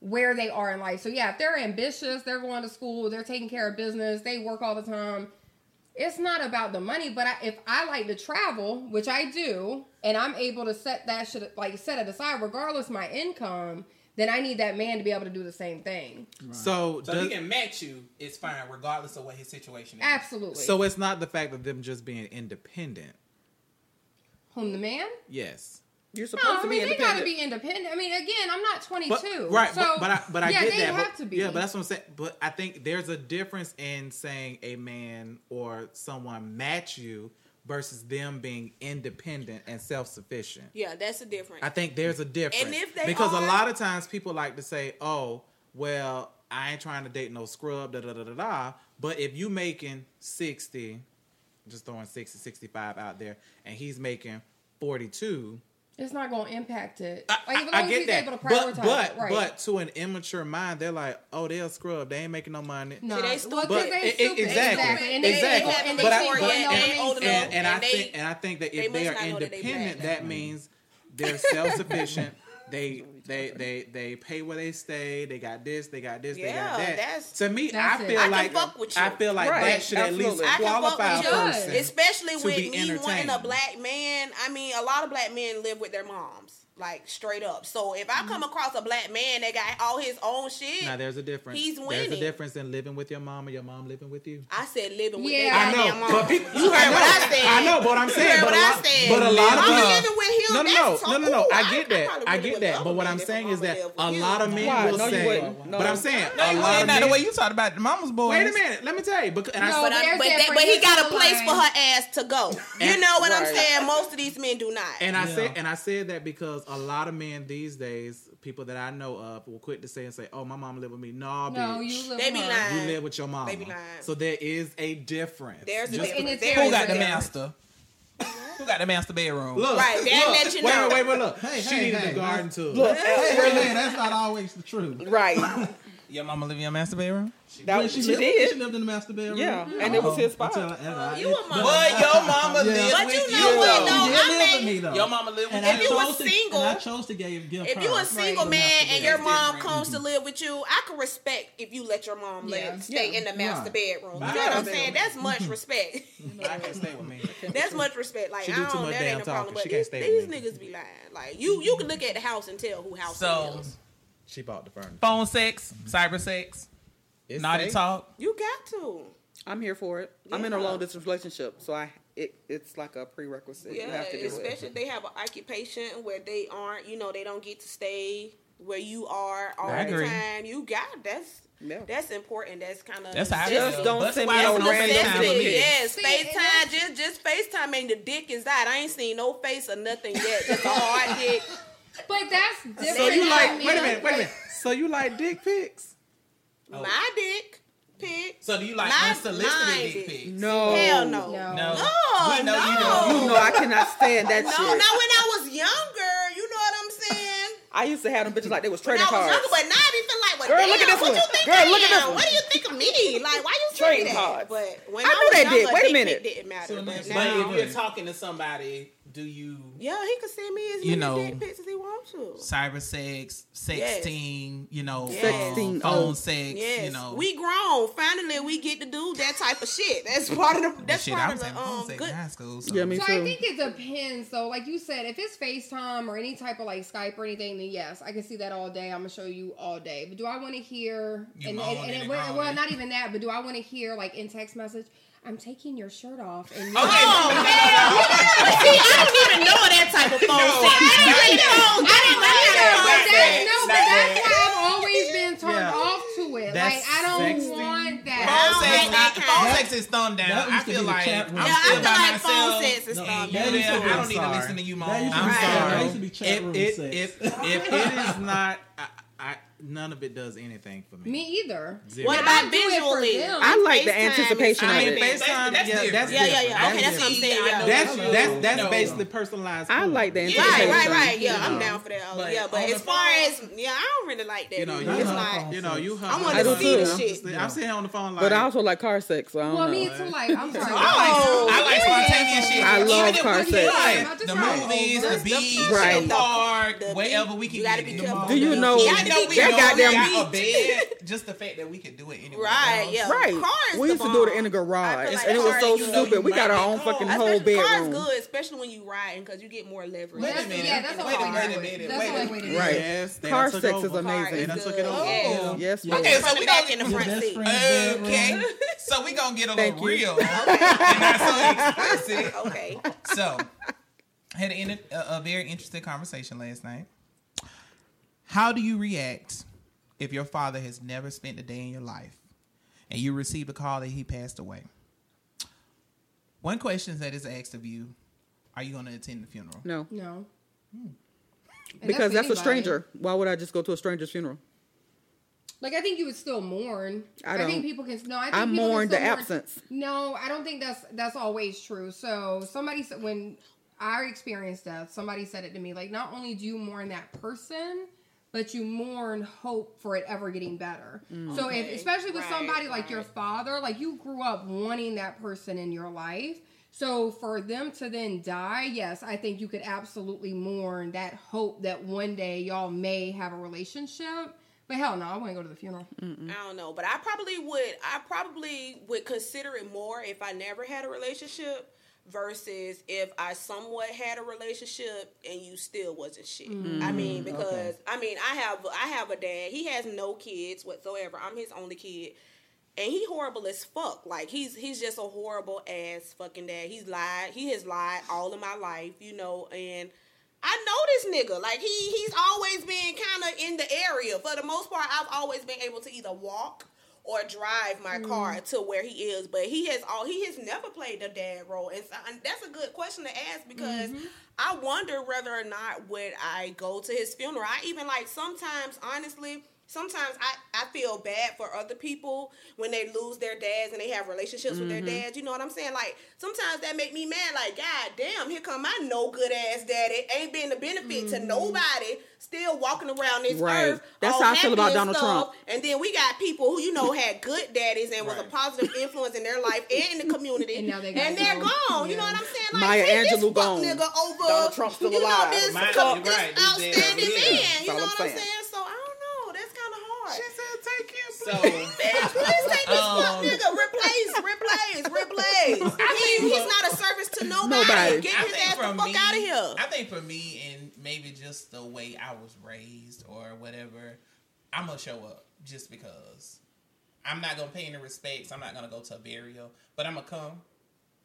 where they are in life. So yeah, if they're ambitious, they're going to school, they're taking care of business, they work all the time. It's not about the money, but I, if I like to travel, which I do, and I'm able to set that shit like set it aside, regardless my income, then I need that man to be able to do the same thing. So, So does, he can match you. It's fine, regardless of what his situation is. Absolutely. so it's not the fact of them just being independent. whom the man? Yes. You're No, supposed I to mean be they gotta independent. be independent. I mean, again, I'm not 22, But, right, so but, but I but I yeah, get they that. have but, to be. Yeah, but that's what I'm saying. But I think there's a difference in saying a man or someone match you versus them being independent and self sufficient. Yeah, that's the difference. I think there's a difference. And if they because a lot of times people like to say, "Oh, well, I ain't trying to date no scrub." Da da da da da. But if you making sixty, just throwing 60, 65 out there, and he's making forty two. It's not going to impact it. I, I, I get that, able to prioritize but but, right. but to an immature mind, they're like, oh, they're scrub. They ain't making no money. No, they stupid. Well, they stupid. Exactly, exactly. And but I, and, and, and, I think and I think that if they, they are independent, that means they're self sufficient. *laughs* They they, they they pay where they stay. They got this. They got this. Yeah, they got that. That's, to me, that's I, feel I, like, I feel like I feel like that should Absolutely. at least I qualify a person, especially with me wanting a black man. I mean, a lot of black men live with their moms like straight up. So if I come across a black man that got all his own shit, now there's a difference. He's winning. There's a difference in living with your mom or your mom living with you. I said living with. Yeah, I know. But people, you heard I what I said. I know, but I'm saying, but, I said, but a lot of I'm living with him. No, no, no, no, no, I get that. I, get that. But what I'm saying is that a lot of men will say. But I'm saying no, a lot of men. The way you talked about mama's boy. Wait a minute. Let me tell you. But he got a place for her ass to go. You know what I'm saying? Most of these men do not. And I said, and I said that because a lot of men these days, people that I know of, will quit to say and say, "Oh, my mom live with me." No, no, bitch. you live. They be lying. You live with your mom. They be lying. So there is a difference. There's Just, a difference. Who got the master? Who got the master bedroom? Look, right, that let you know. Wait, wait, wait, look. Hey, she hey, needed hey, the garden too. Look, hey, hey, *laughs* that's not always the truth. Right. *laughs* Your mama live in your master bedroom? She, that, she, she lived, did. She lived in the master bedroom. Yeah, mm-hmm. and it was oh, his spot. Until, uh, you a mama. But your mama yeah. lived but with you. Know you what, though, I live mean, with me, though. Your mama lived with and you. If I you were single. To, I chose to give, give If you were single right, man and your mom different. comes mm-hmm. to live with you, I can respect if you let your mom yeah. live, stay yeah. in the master bedroom. You know what I'm saying? That's much mm-hmm. respect. *laughs* I can't stay with me. *laughs* That's much respect. Like, I don't, that ain't a problem. But these niggas be lying. Like, you can look at the house and tell who house is. She bought the furniture. Phone sex, cyber sex, it's naughty safe. talk. You got to. I'm here for it. Yeah. I'm in a long distance relationship, so I it, it's like a prerequisite. Yeah, especially it. they have an occupation where they aren't. You know, they don't get to stay where you are all I the agree. time. You got that's. That's important. That's kind of that's how just don't send me no random me? Yes, FaceTime. Just just FaceTime and the dick is. I ain't seen no face or nothing yet. Just a hard dick but that's different. So you like? Wait a minute. Wait a minute. So you like dick pics? Oh. My dick pic. So do you like my, unsolicited dick pics? No. Hell no. No. No. no. No. You, know. you know I cannot stand that no, shit. No, not when I was younger. You know what I'm saying? I used to have them bitches like they was trading when cards. I was cards. younger, but not even like, well, Girl, damn, look at this what one. you think Girl, look? At this one. What do you think of me? Like, why you trading cards? But when I, I knew was that younger, did. Wait a minute. Didn't matter. So, but, but if you're talking to somebody do you? Yeah, he can send me as you know, pics as he wants to. Cyber sex, sexting, yes. you know, yes. um, phone sex. Yes. You know, we grown. Finally, we get to do that type of shit. That's part of the. That's shit, part of the um. Good. High school, so. Yeah, me so. I think it depends. So, like you said, if it's FaceTime or any type of like Skype or anything, then yes, I can see that all day. I'm gonna show you all day. But do I want to hear? You and, and, and, and well, well, not even that. But do I want to hear like in text message? I'm taking your shirt off. And you okay. Oh, man. But see, I don't even know that type of phone no. I didn't really know. I didn't really know. But that's, no, but that's why I've always been turned yeah. off to it. That's like, I don't sexy. want that. Phone sex, not, phone sex is thumbed down. I feel like I'm no, I feel like myself. phone sex is no, down. Yeah, I don't need to listen to you, mom. I'm sorry. That used to be chat room sex. If it is not... I, none of it does anything for me. Me either. Zero. What about I visually? I like the anticipation I mean, of it. FaceTime, that's, yeah, that's yeah, yeah, yeah. Okay, that's, that's what I'm saying. That's that's that's no. basically personalized. I like the anticipation. Right, right, right. Yeah, I'm down for that. But yeah, but as far as yeah, I don't really like that. You know, you it's like you know, you. I want to see the shit. I'm sitting on the phone like, but I also like car sex. I well, me too. Like I'm sorry. Oh! I like spontaneous shit. I love car sex. The movies, the beach, the park, wherever we can. You gotta be careful. Do you know? that goddamn got a bed. Just the fact that we could do it anyway. Right. Yeah. Right. Cars we used to do it in the garage, like and it was so stupid. We got our own fucking especially whole bedroom. Cars good, especially when you riding, because you get more leverage. Wait a minute. Yeah, that's wait, a minute. Wait a minute. Wait a minute. Right. Car sex is amazing. I took it over. Yes. Okay. So we back in the front seat. Okay. So we gonna get a little real. *laughs* Okay. So had a, a, very interesting conversation last night. How do you react if your father has never spent a day in your life and you receive a call that he passed away? One question that is asked of you are you going to attend the funeral? No. No. Hmm. Because that's, that's a stranger. Why would I just go to a stranger's funeral? Like I think you would still mourn. I, I think people can. No, I, think I mourn the mourn. absence. No, I don't think that's that's always true. So somebody said when I experienced death, somebody said it to me. Like not only do you mourn that person, but you mourn hope for it ever getting better. Mm. So, if, especially with Right, somebody like your father, like you grew up wanting that person in your life. So, for them to then die, yes, I think you could absolutely mourn that hope that one day y'all may have a relationship. But hell no, I wouldn't go to the funeral. I don't know, but I probably would. I probably would consider it more if I never had a relationship versus if I somewhat had a relationship and you still wasn't shit. Mm. I mean, because I mean, I have I have a dad. He has no kids whatsoever. I'm his only kid. And he horrible as fuck. Like he's he's just a horrible ass fucking dad. He's lied. He has lied all of my life, you know, and I know this nigga. Like he he's always been kind of in the area. For the most part, I've always been able to either walk or drive my car mm-hmm. to where he is. But he has all he has never played the dad role, and, so, and that's a good question to ask because mm-hmm. I wonder whether or not would I go to his funeral. I even like sometimes, honestly. Sometimes I, I feel bad for other people when they lose their dads and they have relationships with their mm-hmm. dads. You know what I'm saying? Like sometimes that make me mad. Like God damn, here come my no good ass daddy. Ain't been a benefit to mm-hmm. nobody. Still walking around this Right. earth. That's how I feel about Donald stuff. Trump. And then we got people who you know had good daddies and was a positive influence in their life and in the community. *laughs* And now they got and they're gone. gone. You know what I'm saying? Like Maya take Angelou this fuck gone. nigga over. Donald Trump still you alive. Know, this, Maya- you're this right, this outstanding man. here. You know what I'm I'm saying. saying? So I don't know. That's kind of hard. She said, "Take him." So Bitch, *laughs* please take this fuck Um, nigga. Replace, replace, replace. He, he's not a service to nobody. Nobody. Get I his ass the fuck me, out of here. I think for me, and maybe just the way I was raised or whatever, I'm gonna show up just because. I'm not gonna pay any respects. I'm not gonna go to a burial, but I'm gonna come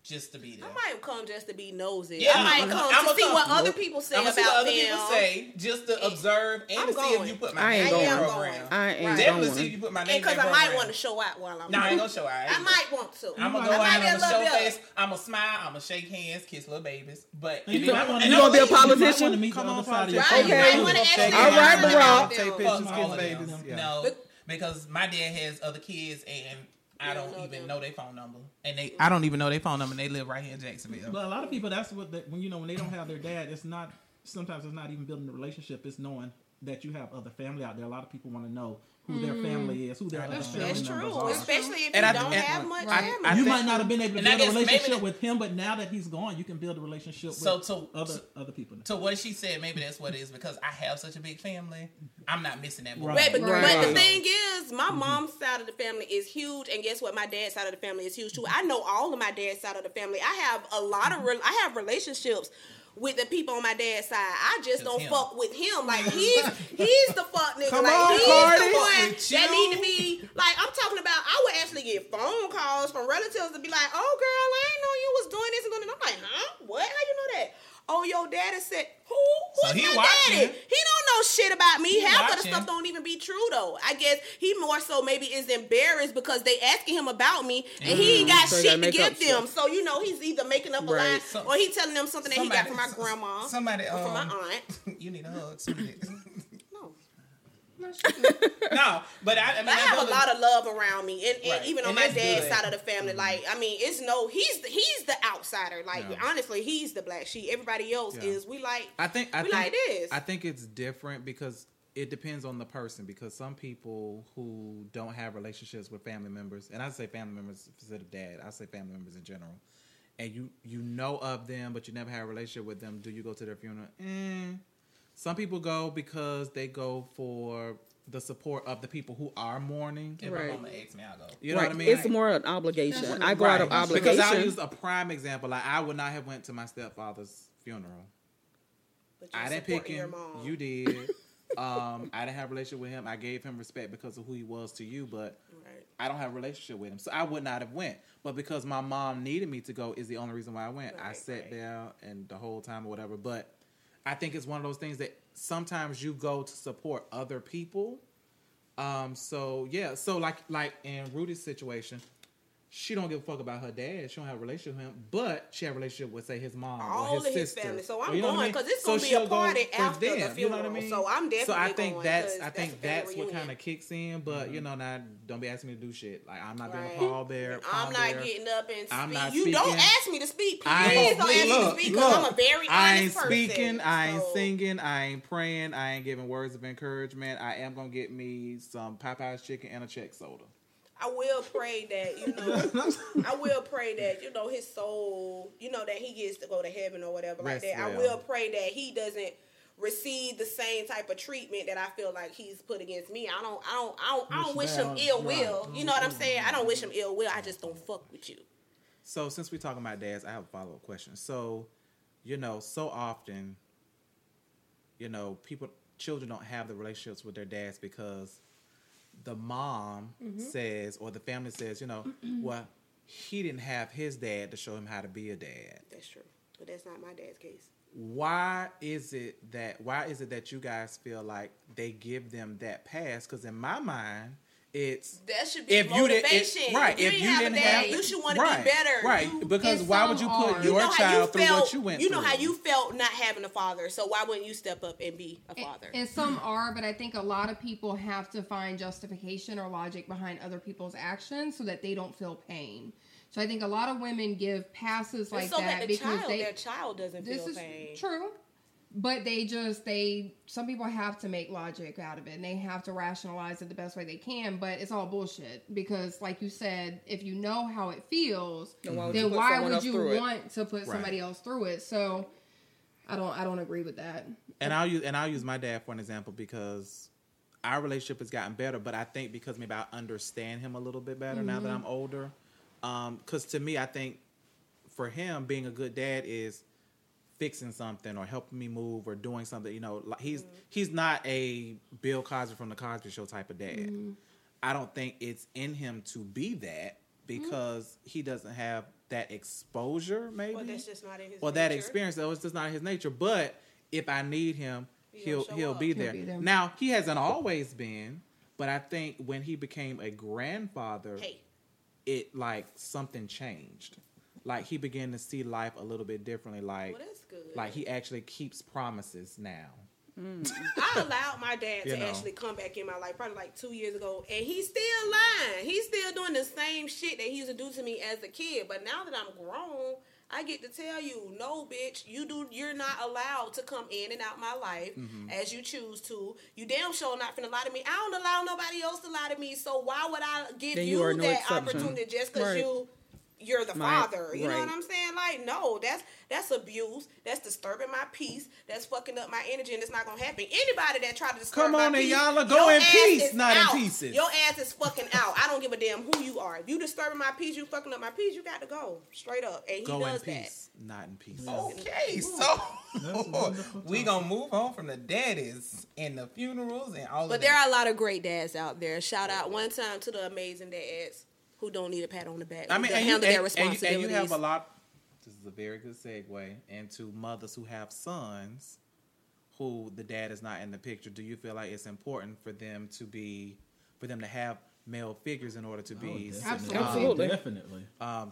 just to be there. I might come just to be nosy. Yeah, I might I'm- come I'ma see come. what other people say I'm gonna about see what other them. people say, just to observe and I'm to see if you put my I ain't name in going. the program. I ain't Right. Definitely going. see if you put my name in Because I program. might want to show out while I'm. No, I ain't gonna show out. I might want to. I'm gonna I go out. might I'm a gonna show face. I'm gonna smile. I'm gonna shake hands, kiss little babies. But And if you I'm- might wanna- and You I'm gonna be a politician? You might wanna meet Come on, other side of your politician. Right, Okay. might want to Shake actually. All right, learn Barack. Take pictures, kiss babies. No, because my dad has other kids and I don't don't know even them. know their phone number, and they I don't even know their phone number. and They live right here in Jacksonville. But a lot of people, that's what they, when you know when they don't have their dad, it's not. Sometimes it's not even building a relationship. It's knowing that you have other family out there. A lot of people want to know who their mm. family is, who their other That's family That's members true, are. especially if And you I- don't and- have much I- family. I you think- might not have been able to build a relationship the- with him, but now that he's gone, you can build a relationship with to- other other people. To what she said, maybe that's what it is because I have such a big family. I'm not missing that. Right. Right, but, Right. but the thing is, my mm-hmm. mom's side of the family is huge, and guess what? My dad's side of the family is huge too. I know all of my dad's side of the family. I have a lot of, mm-hmm. re- I have relationships with the people on my dad's side. I just Just don't him. fuck with him. Like he's he's the fuck nigga. Come like on, he's Cardi. the one that you? need to be. Like I'm talking about. I would actually get phone calls from relatives to be like, "Oh girl, I ain't know you was doing this and doing that." I'm like, "Huh? What? How you know that?" Oh, your daddy said, "Who? So Who's he my watching. daddy?" He don't know shit about me. He Half of the stuff don't even be true though. I guess he more so maybe is embarrassed because they asking him about me and he ain't got So shit to give them. stuff. So you know he's either making up a Right. lie So- or he telling them something that he got from my grandma Somebody, or from my um, aunt. *laughs* you need a hug. *laughs* sweetie. No. *laughs* no, but I, I mean, I have a lot of love around me, and, and Right. even on And my dad's good. side of the family, like I mean, it's no, he's the, he's the outsider. Like Yeah. honestly, he's the black sheep. Everybody else Yeah. is we like. I think I We think like this. I think it's different because it depends on the person. Because some people who don't have relationships with family members, and I say family members instead of dad, I say family members in general, and you you know of them, but you never had a relationship with them. Do you go to their funeral? Eh. Some people go because they go for the support of the people who are mourning. If Right. my mama asks me, I'll go. You know right. what I mean? It's more an obligation. I go out of right. obligation. Because I'll use a prime example. Like I would not have went to my stepfather's funeral. But I didn't pick him. You did. *laughs* um, I didn't have a relationship with him. I gave him respect because of who he was to you, but Right. I don't have a relationship with him, so I would not have went. But because my mom needed me to go, is the only reason why I went. I sat right. there and the whole time or whatever. But I think it's one of those things that sometimes you go to support other people. Um, so yeah, so like like in Rudy's situation, she don't give a fuck about her dad. She don't have a relationship with him, but she have a relationship with say his mom all or his of his sister. family. So I'm you know what I going mean? because it's gonna be a party after the them, you know funeral. what I mean? So I'm definitely going. So I think going, that's I think that's what kind of kicks in. But you mm-hmm. know, now don't be asking me to do shit. Like I'm not Right. being a pallbearer. I'm not pallbearer. getting up and speak. I'm not you don't ask me to speak. Please I don't ask me to speak because I'm a very honest I ain't person. speaking. I ain't So- singing. I ain't praying. I ain't giving words of encouragement. I am gonna get me some Popeyes chicken and a check soda. I will pray that you know. *laughs* I will pray that you know his soul. You know that he gets to go to heaven or whatever Rest like that. I will pray that he doesn't receive the same type of treatment that I feel like he's put against me. I don't. I don't. I don't. I don't Wish him ill right. will. You mm-hmm. know what I'm mm-hmm. saying? I don't wish him ill will. I just don't fuck with you. So since we're talking about dads, I have a follow up question. So, you know, so often, you know, people, children don't have the relationships with their dads because the mom mm-hmm. says or the family says, you know, *clears throat* well, he didn't have his dad to show him how to be a dad. That's true, but that's not my dad's case. Why is it that? Why is it that you guys feel like they give them that pass? Because in my mind, it's That should be if you didn't, motivation. it, right? If you if didn't you have a didn't dad, have, you should wanna be better. right? You- because why would you are. put You your know child you through felt, what you went through? You through? know how you felt not having a father. So why wouldn't you step up and be a father? And some are, but I think a lot of people have to find justification or logic behind other people's actions so that they don't feel pain. So I think a lot of women give passes like so that, that the because child, they their child doesn't this feel is pain. true but they just they some people have to make logic out of it and they have to rationalize it the best way they can but it's all bullshit because like you said if you know how it feels Then why would you then put why would you through it? want to put somebody else through it so i don't i don't agree with that And I'll use and I'll use my dad for an example because our relationship has gotten better, but I think because maybe I understand him a little bit better now that Mm-hmm. I'm older. Because to me, I think for him, being a good dad is fixing something or helping me move or doing something. You know, like he's Mm-hmm. he's not a Bill Cosby from the Cosby Show type of dad. Mm-hmm. I don't think it's in him to be that because he doesn't have that exposure. Maybe Well, that's just not in his or that experience. That was just not his nature. But if I need him, He'll he'll he'll be, He'll there. be there. Now he hasn't always been, but I think when he became a grandfather, Hey, it like something changed. Like he began to see life a little bit differently. Like well, that's good. like he actually keeps promises now. *laughs* I allowed my dad You to know. actually come back in my life probably like two years ago, and he's still lying. He's still doing the same shit that he used to do to me as a kid. But now that I'm grown, I get to tell you, no, bitch, you do. You're not allowed to come in and out my life Mm-hmm. as you choose to. You damn sure not finna lie to me. I don't allow nobody else to lie to me. So why would I give Then you you, are no that exception. opportunity just because Right. you? You're the Right, father. You know what I'm saying? Like, no, that's that's abuse. That's disturbing my peace. That's fucking up my energy, and it's not gonna happen. Anybody that try to disturb Come my on, and peace, y'all are go in peace, is not in pieces. Your ass is fucking out. I don't give a damn who you are. If you disturbing my peace, you fucking up my peace. You got to go straight up, and he Go in does that. peace, not in peace. Okay, so *laughs* we gonna move on from the daddies and the funerals and all that. But of there that. are a lot of great dads out there. Shout out one time to the amazing dads who don't need a pat on the back. I mean, can and you, handle their and, and you, and you have a lot. This is a very good segue into mothers who have sons who the dad is not in the picture. Do you feel like it's important for them to be, for them to have male figures in order to be Oh, suc- Absolutely. um, Absolutely. Definitely. um, Somebody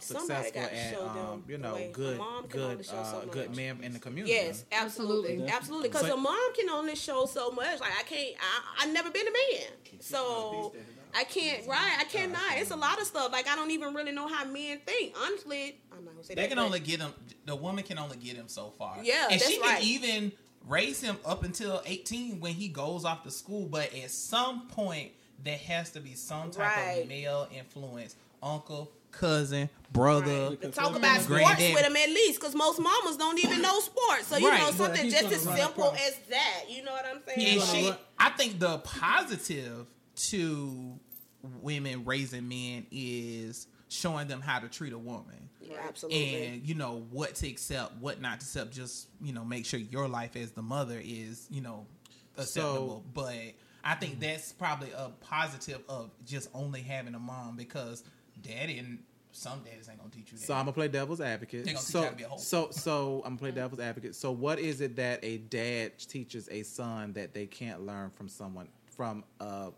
successful got to and show them um, you know good, mom good, uh, so good much. men in the community. Yes, absolutely, Absolutely. absolutely. Because So- a mom can only show so much. Like I can't. I I never been a man, so I can't. Right, I cannot. It's a lot of stuff. Like I don't even really know how men think. Honestly, I'm not gonna say They that. can but- only get him. The woman can only get him so far. Yeah, and she that's right. can even raise him up until eighteen when he goes off to school. But at some point, there has to be some type Right. of male influence, uncle, cousin, brother. Right. To Because talk about sports Granddaddy. with them at least, because most mamas don't even know sports. So you Right, know something just as simple as that. You know what I'm saying? And she. I think the positive to women raising men is showing them how to treat a woman. Yeah, absolutely. and you know what to accept, what not to accept. Just you know, make sure your life as the mother is you know acceptable. but I think that's probably a positive of just only having a mom because daddy and some daddies ain't gonna teach you that. So I'm gonna play devil's advocate. They gonna teach so, you how to be a so, so I'm gonna play devil's advocate. So, what is it that a dad teaches a son that they can't learn from someone from uh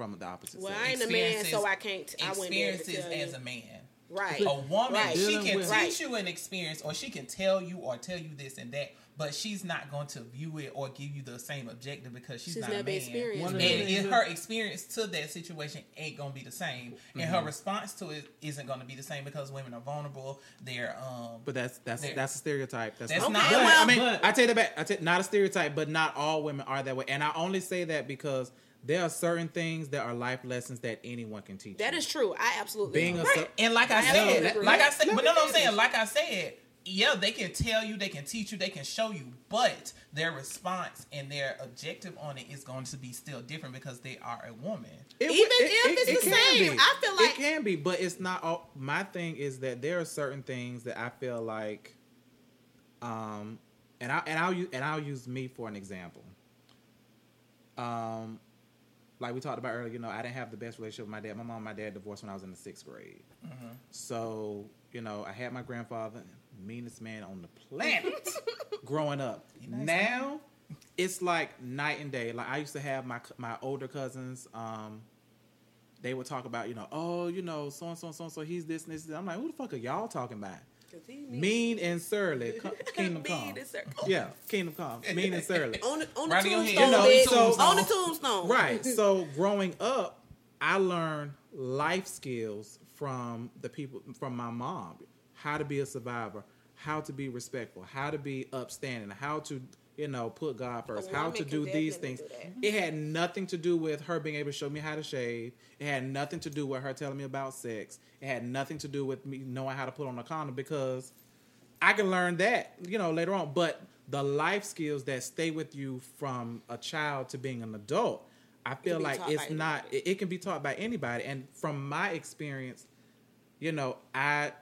from the opposite well, sex? I ain't a man, so I can't. I wouldn't to experiences tell you. as a man. Right. A woman, Right. she can with- teach Right. you an experience, or she can tell you, or tell you this and that, but she's not going to view it or give you the same objective because she's, She's not a man. experienced One And of the it- things her experience to that situation ain't gonna be the same, and Mm-hmm. her response to it isn't gonna be the same because women are vulnerable. They're um, But that's that's that's a stereotype. That's, That's not. not- But, well- I mean, But- I take that back. I take not a stereotype, but not all women are that way. And I only say that because there are certain things that are life lessons that anyone can teach. That you. is true. I absolutely Being a agree. so- And like I I said, agree. like I said, Let but me no, no, I'm saying, like I said, yeah, they can tell you, they can teach you, they can show you, but their response and their objective on it is going to be still different because they are a woman. It Even would- if it's the same, be. I feel like- it can be, but it's not. All, my thing is that there are certain things that I feel like, um, and I and I'll use and I'll use me for an example. Um, like we talked about earlier, you know, I didn't have the best relationship with my dad. My mom and my dad divorced when I was in the sixth grade. So, you know, I had my grandfather, meanest man on the planet, *laughs* growing up. nice, now, it's like night and day. Like I used to have my my older cousins. Um, they would talk about, you know, oh, you know, so and so, and so and so. He's this and this. I'm like, who the fuck are y'all talking about? 'Cause he mean- Mean and surly. Co- Kingdom Mean Come. and surly. Yeah, Kingdom Come. Mean and surly. *laughs* on the on the Right in your tombstone, head. You know, bitch. so- on the tombstone. Right. *laughs* So growing up, I learned life skills from the people from my mom. How to be a survivor, how to be respectful, how to be upstanding, how to you know put God first, how to do these things. do It had nothing to do with her being able to show me how to shave. It had nothing to do with her telling me about sex. It had nothing to do with me knowing how to put on a condom because I can learn that, you know, later on. But the life skills that stay with you from a child to being an adult, I feel like it's not. It, it can be taught by anybody. And from my experience, you know, I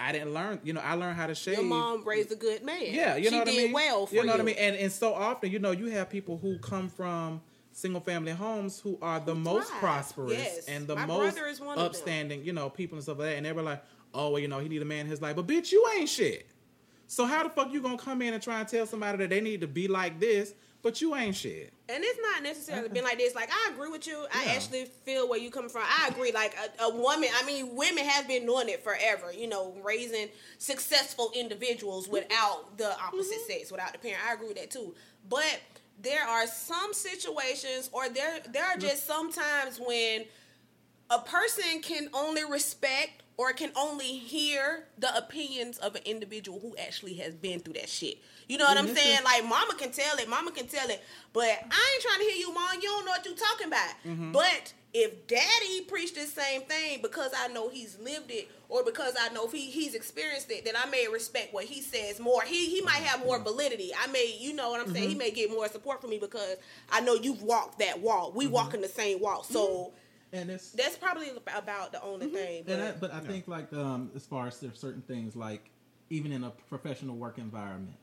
I didn't learn. You know, I learned how to shave. Your mom raised a good man. Yeah, you she know what did I mean. well for you You know what I mean. And and so often, you know, you have people who come from single family homes who are the most thrive. prosperous Yes. and the My most upstanding, you know, people and stuff like that. And they were like, oh, well, you know, he need a man in his life, but bitch, you ain't shit. So how the fuck you gonna come in and try and tell somebody that they need to be like this, but you ain't shit? And it's not necessarily been like this. Like I agree with you. I Yeah. actually feel where you coming from. I agree. Like a, a woman. I mean, women have been doing it forever. You know, raising successful individuals without the opposite Mm-hmm. sex, without the parent. I agree with that too. But there are some situations, or there there are just sometimes when a person can only respect or can only hear the opinions of an individual who actually has been through that shit. You know what I'm saying? Like mama can tell it, mama can tell it, but I ain't trying to hear you, mom. You don't know what you're talking about. Mm-hmm. But if daddy preached the same thing because I know he's lived it or because I know he, he's experienced it, then I may respect what he says more. He he might have more validity. I may, you know what I'm saying? He Mm-hmm. may get more support from me because I know you've walked that walk. We Mm-hmm. walk in the same walk. So and it's that's probably about the only thing. But, And I, but I think like um, as far as there's certain things like even in a professional work environment,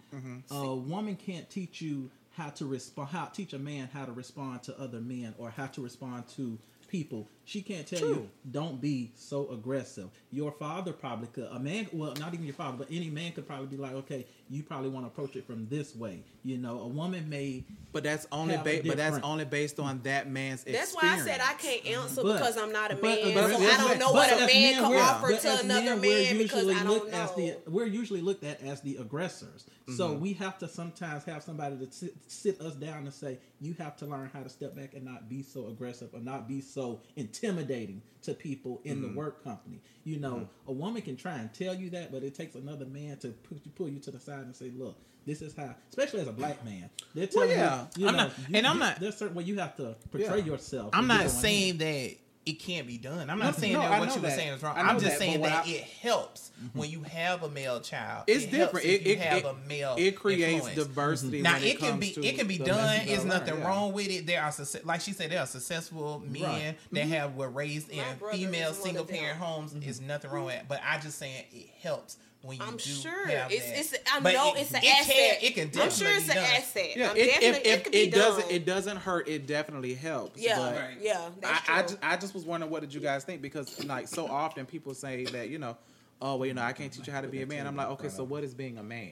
a woman can't teach you how to respond. How teach a man how to respond to other men or how to respond to people. She can't tell you don't be so aggressive. Your father probably could. A man, well, not even your father, but any man could probably be like, okay, you probably want to approach it from this way. You know, a woman may But that's only Have a ba- but that's only based on that man's that's why I said I can't answer But- because I'm not a but- man. but- so I don't know what a as man men, can offer but to another men, we're man because I don't know. as the we're usually looked at as the aggressors. So Mm-hmm. we have to sometimes have somebody to sit, sit us down and say, you have to learn how to step back and not be so aggressive or not be so intimidating to people in Mm-hmm. the work company. You know, a woman can try and tell you that, but it takes another man to put you, pull you to the side and say, look. This is how, especially as a black man, they're Well, telling yeah. you, you I'm know, not- you- and I'm you- not- There's certain way you have to portray Yeah. yourself. I'm not in. saying that it can't be done. I'm not No, saying no, that what know you were saying is wrong. I know I'm just that, saying that I- it helps when you have a male child. It's It helps different. if It, you it, have it, a male. it creates influence. diversity. Now when it, can comes be to it can be done. message There's nothing learn, yeah. wrong with it. There are like she said, there are successful men Right. that mm-hmm. have were raised in My brother female is one single of them. parent homes. Is mm-hmm. nothing wrong with it. But I just saying it helps when you I'm do sure have it's that. it's I But know it- it's an it asset. Can, it can I'm sure it's be an done. asset. Yeah, I'm it, definitely, if, it if it doesn't done. it doesn't hurt, it definitely helps. yeah, but Right. yeah, that's I, I, just, I just was wondering what did you guys think because like so often people say that you know oh well you know I can't teach you how to be a man I'm like okay so what is being a man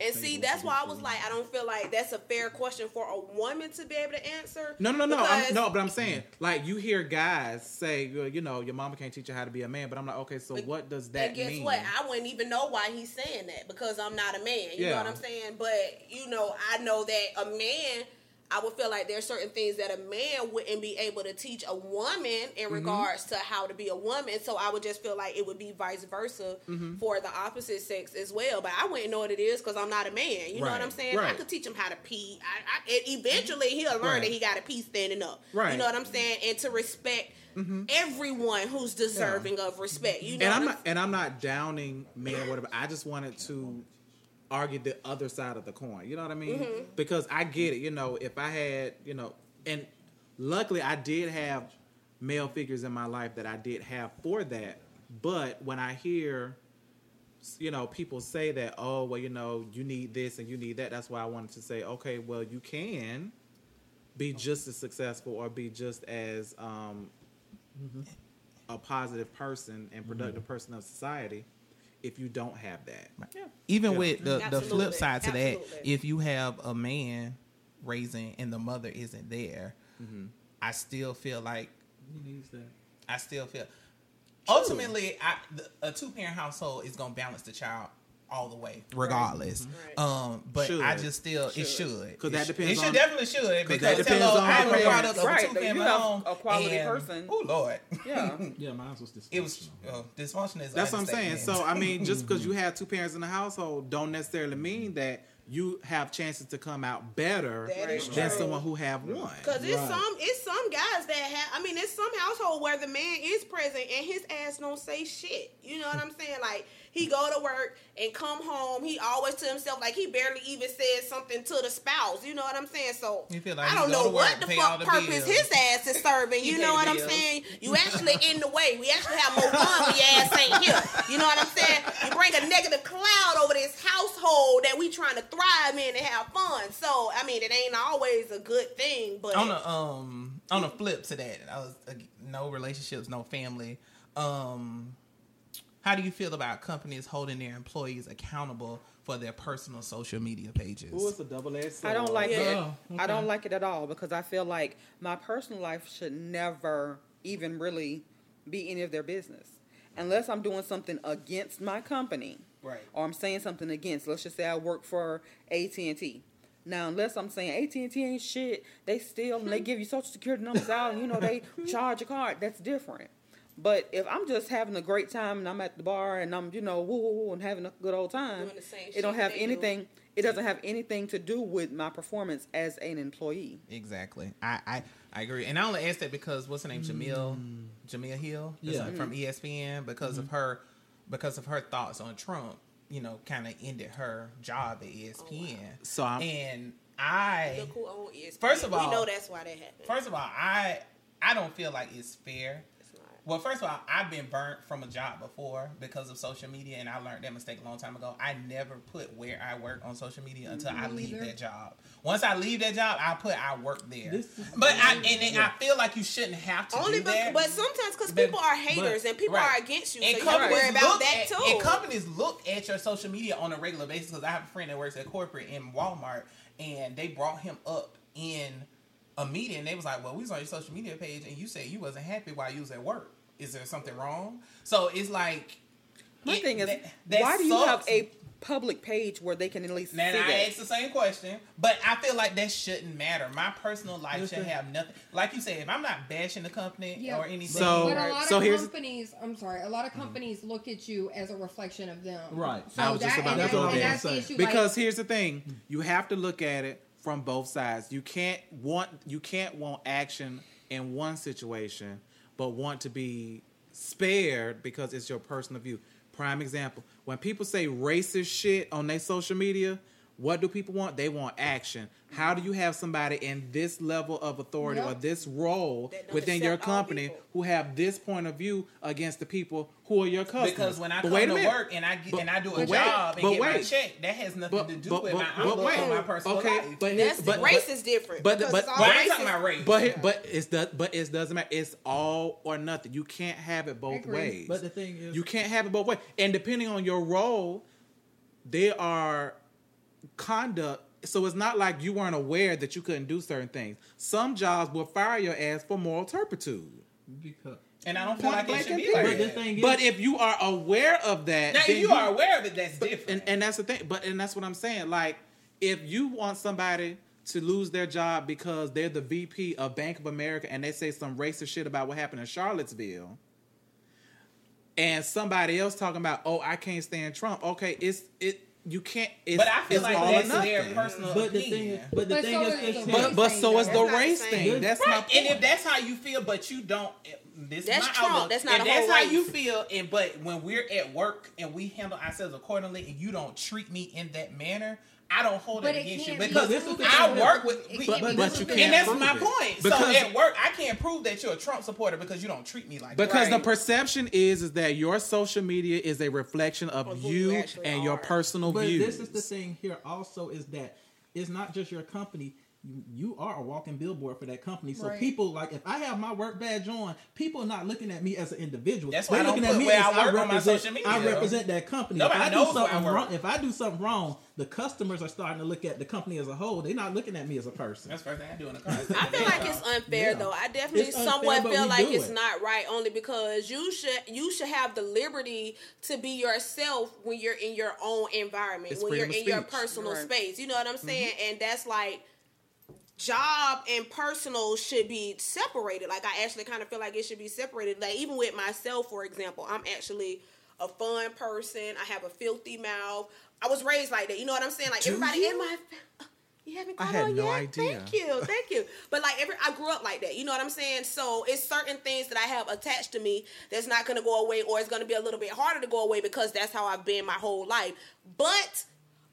And see, that's why I was like, I don't feel like that's a fair question for a woman to be able to answer. No, no, no, I'm, no. But I'm saying, like, you hear guys say, you know, your mama can't teach you how to be a man. But I'm like, okay, so what does that and guess mean? what? I wouldn't even know why he's saying that because I'm not a man. You know Yeah. what I'm saying? But you know, I know that a man. I would feel like there's certain things that a man wouldn't be able to teach a woman Mm-hmm. in regards to how to be a woman. So I would just feel like it would be vice versa Mm-hmm. for the opposite sex as well. But I wouldn't know what it is because I'm not a man. You know what I'm saying? I could teach him how to pee. I, I, eventually he'll learn Right. that he got to pee standing up. Right. Mm-hmm. know what I'm saying? And to respect everyone who's deserving of respect. You know and what I'm I'm not and I'm not downing men or whatever. I just wanted to argue the other side of the coin. You know what I mean? Mm-hmm. Because I get it. You know, if I had, you know, and luckily I did have male figures in my life that I did have for that. But when I hear, you know, people say that, oh, well, you know, you need this and you need that. That's why I wanted to say, okay, well, you can be just as successful or be just as um, a positive person and productive person of society if you don't have that. Even Yeah. with the, the flip side to that, if you have a man raising and the mother isn't there, Mm-hmm. I still feel like He needs that. I still feel ultimately I, the, a two parent household is gonna balance the child all the way, regardless. Right. Um, but Should. I just still it should because that should- depends It should on- definitely should because that depends hello, on I'm a product of Right, a two family home. a quality and- person. Oh Lord, *laughs* Yeah. *laughs* Yeah, mine was dysfunctional. it was uh, dysfunction is That's what I'm saying. So I mean, just because you have two parents in the household, don't necessarily mean that you have chances to come out better than true. someone who have one. Cause it's Right. some it's some guys that have I mean it's some household where the man is present and his ass don't say shit. You know what I'm saying? Like he go to work and come home, he always to himself like he barely even says something to the spouse. You know what I'm saying? So feel like I don't know what the fuck the purpose bills. his ass is serving. You know the what I'm bills. saying? You actually in the way. We actually have more fun when your ass ain't here. You know what I'm saying? You bring a negative cloud over this household that we trying to thrive in and have fun. So I mean, it ain't always a good thing, but on the um on the flip to that, I was uh, no relationships, no family. Um, how do you feel about companies holding their employees accountable for their personal social media pages? Ooh, it's a double-edged sword. I don't like Yeah. it. Oh, I don't like it at all because I feel like my personal life should never even really be any of their business unless I'm doing something against my company. Right. Or I'm saying something against. Let's just say I work for AT and T. Now, unless I'm saying AT and T ain't shit, they steal and they hmm. give you social security numbers out, and you know they *laughs* charge a card. That's different. But if I'm just having a great time and I'm at the bar and I'm you know woo woo woo and having a good old time, Doing the same it don't have they do. anything. It doesn't have anything to do with my performance as an employee. Exactly. I, I, I agree. And I only asked that because what's her name? Mm. Jemele Jemele Hill? Is Yeah. it from mm-hmm. E ESPN because of mm-hmm. her because of her thoughts on Trump, you know, kind of ended her job at oh, ESPN. So I'm- and I Look who own ESPN. First of all- we know that's why that happened. first of all, I I don't feel like it's fair It's not. Well, first of all, I've been burnt from a job before because of social media, and I learned that mistake a long time ago. I never put where I work on social media until I leave either. that job. Once I leave that job, I put I work there. But I and, and I feel like you shouldn't have to Only do but, that. but sometimes because people are haters and people right. are against you, and so you have to companies worry about look that at, too. And companies look at your social media on a regular basis because I have a friend that works at corporate in Walmart, and they brought him up in a meeting. And they was like, "Well, we was on your social media page, and you said you wasn't happy while you was at work. Is there something wrong?" So it's like My it- thing is, that- that why do you have a public page where they can at least Now see I that? asked the same question, but I feel like that shouldn't matter. My personal life Yes, should have nothing. Like you said, if I'm not bashing the company Yeah. or anything, So- But a lot so of here's- companies, I'm sorry, a lot of companies look at you as a reflection of them. Right. So I was just about and to that- go and there. that's the issue. because like, here's the thing you have to look at it from both sides you can't want you can't want action in one situation but want to be spared because it's your personal view. Prime example when people say racist shit on their social media what do people want? They want action how do you have somebody in this level of authority or this role within your company who have this point of view against the people who are your customers because when I But come to minute. work and I get, But- and I do a but wait, job and but get my check, that has nothing but to do but with but, my but outlook wait, on my personal okay, life. but That's but, race is different. but- because but- it's all well, I ain't talking about race. but here- but it's the but it doesn't matter. It's all or nothing. You can't have it both ways. But the thing is, you can't have it both ways. And depending on your role, there are conduct. So it's not like you weren't aware that you couldn't do certain things. Some jobs will fire your ass for moral turpitude. Because, And I don't feel Point like it blank should and be like but that. thing is, But if you are aware of that, Now, then if you are aware of it, that's But- different. And, and that's the thing. But and that's what I'm saying. Like, if you want somebody to lose their job because they're the VP of Bank of America and they say some racist shit about what happened in Charlottesville, and somebody else talking about, oh, I can't stand Trump. Okay, it's it. You can't. It's, but I feel it's like all that's their personal but the thing, is, but the But thing so is, is But but so is the That's race same. thing. That's my point. and if that's how you feel, but you don't, this That's my Trump. outlook. That's not if a that's whole how race. you feel, and but when we're at work and we handle ourselves accordingly, and you don't treat me in that manner, I don't hold But it it against you can't be because this is the I work with. We- can't But- but you can't and that's my it. point. Because- so at work, I can't prove that you're a Trump supporter because you don't treat me like that. Because that. the perception is is that your social media is a reflection of, Of you you actually and your personal But views. this is the thing here also is that it's not just your company. You, you are a walking billboard for that company. So Right. people like if I have my work badge on, people are not looking at me as an individual. That's why They're I don't looking at put me where as I work on my represent, social media. I represent that company. Nobody if I knows do where I something wrong, if I do something wrong, the customers are starting to look at the company as a whole. They're not looking at me as a person. That's first thing I do in the *laughs* car. I feel like it's unfair Yeah. though. I definitely unfair, somewhat feel like it's it. not right only because you should you should have the liberty to be yourself when you're in your own environment, It's when you're in of your personal Right. space. You know what I'm saying? Mm-hmm. And that's like job and personal should be separated. Like I actually kind of feel like it should be separated. Like even with myself, for example, I'm actually a fun person. I have a filthy mouth. I was raised like that. You know what I'm saying? Like Do everybody you? in my you haven't I caught had on no yet? idea. Thank you, thank you. But like every, I grew up like that. You know what I'm saying? So it's certain things that I have attached to me that's not gonna go away, or it's gonna be a little bit harder to go away because that's how I've been my whole life. But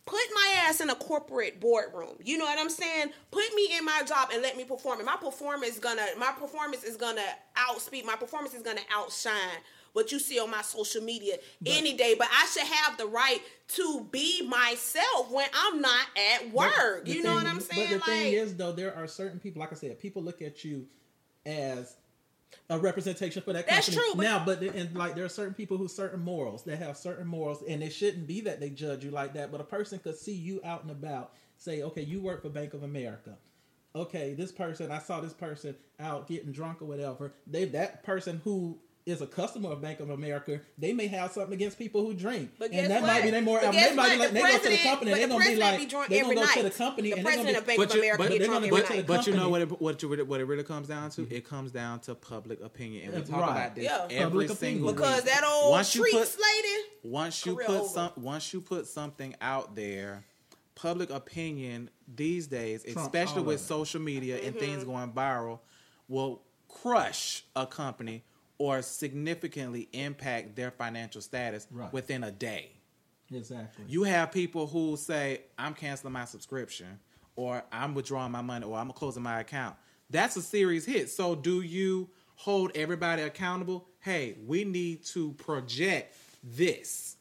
put my ass in a corporate boardroom. You know what I'm saying? Put me in my job and let me perform. And my performance is gonna my performance is gonna outspeed. My performance is gonna outshine what you see on my social media any day. But I should have the right to be myself when I'm not at work. You know what I'm saying? But the like, thing is, though, there are certain people, like I said, people look at you as a representation for that That's company. true, but- now, but and like there are certain people who certain morals that have certain morals, and it shouldn't be that they judge you like that. But a person could see you out and about, say, okay, you work for Bank of America. Okay, this person, I saw this person out getting drunk or whatever. They that person who is a customer of Bank of America, they may have something against people who drink, But and guess that might be they more. But they might be like The they go to the company, they're the gonna be like be they're gonna every go to the company, The and they're gonna president be, of Bank but of you, America but, get they're drunk gonna every go to night. the but you know what it, what, you, what it really comes down to? It comes down to public opinion, and we talk right. about this Yeah. every Public single opinion. because week. that old Once you treats put- lady. once you put over. some once you put something out there public opinion these days Trumps especially with social media and Mm-hmm. things going viral will crush a company or significantly impact their financial status Right. within a day. Exactly. you have people who say i'm canceling my subscription or i'm withdrawing my money or i'm closing my account. That's a serious hit. So do you hold everybody accountable? Hey we need to project this.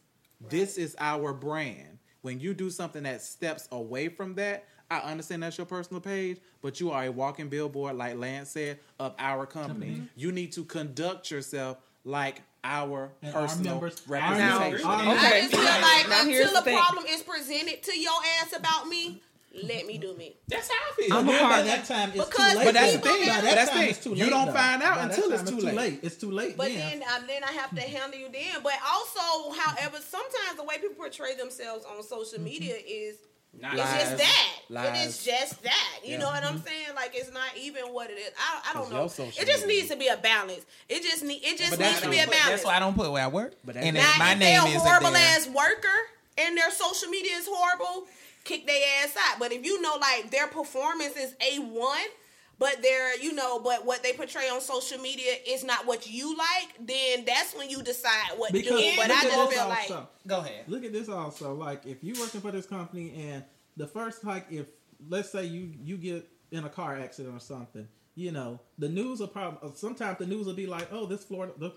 This is our brand. When you do something that steps away from that i understand that's your personal page but you are a walking billboard like lance said of our company you need to conduct yourself like our And our personal members- our representation members- I Okay. just feel like Now here's until the a thing. problem is presented to your ass about me, let me do me. That's how I feel. I'm a by part- that time it's Because too late. But that's the thing. By But that's the thing. it's too You don't though. find out By that until time it's too late. It's too late. But then. then, um, then I have to handle you then. But also, however, sometimes the way people portray themselves on social Mm-hmm. media is Not it's just that. It Lies. is just that. You Yeah. know what I'm mm-hmm. saying? Like it's not even what it is. I, I don't know. It just needs to be a balance. It just need. It just needs to be a balance. That's why I don't put where I work. But and Now, my if name they're a is horrible ass worker and their social media is horrible, kick their ass out. But if you know, like their performance is a one, but they're you know, but what they portray on social media is not what you like, then that's when you decide what to because do. But I just feel like also. Go ahead. Look at this also. Like if you're working for this company and the first like if let's say you you get in a car accident or something, you know the news will probably sometimes the news will be like, oh this Florida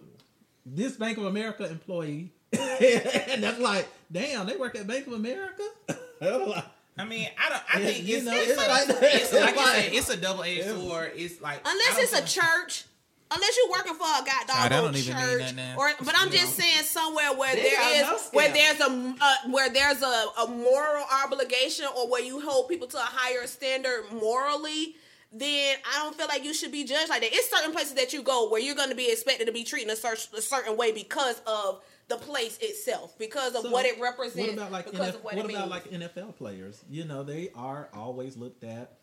this Bank of America employee, *laughs* and that's like, damn, they work at Bank of America. *laughs* I mean, I don't. I Yeah, think you it's, know, it's, it's a, like- it's like you like- say, it's a double edged sword. It's like unless it's a feel- church. Unless you're working for a goddamn Child, that old don't even mean church, now. or but I'm just saying somewhere where They there got no where there's a uh, where there's a, a moral obligation or where you hold people to a higher standard morally. Then I don't feel like you should be judged like that. It's certain places that you go where you're going to be expected to be treated a, cer- a certain way because of the place itself, because of So, what it represents, What about like NF what, what about like NFL players? You know, they are always looked at.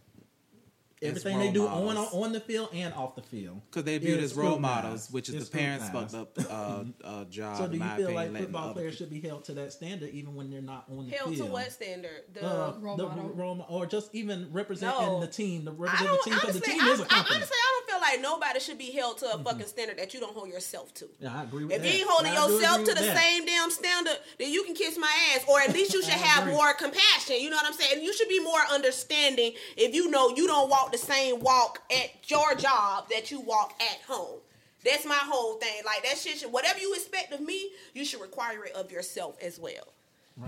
As Everything they do on models. on the field and off the field, because they viewed is as role models, which is It's the parents' fucked up uh, uh, job. So in do you my feel opinion, like football players people- should be held to that standard even when they're not on the Held field? to what standard? The Uh, Role the model. role mo- or just even representing No. the team, the I represent the team because the honestly. team I, is a I, company. honestly, I don't feel like nobody should be held to a fucking standard that you don't hold yourself to. yeah, I agree with If that. you ain't holding I yourself to the that. same damn standard, then you can kiss my ass. Or at least you *laughs* should have more compassion. You know what I'm saying? You should be more understanding if you know you don't walk the same walk at your job that you walk at home. That's my whole thing. Like that shit should whatever you expect of me, you should require it of yourself as well.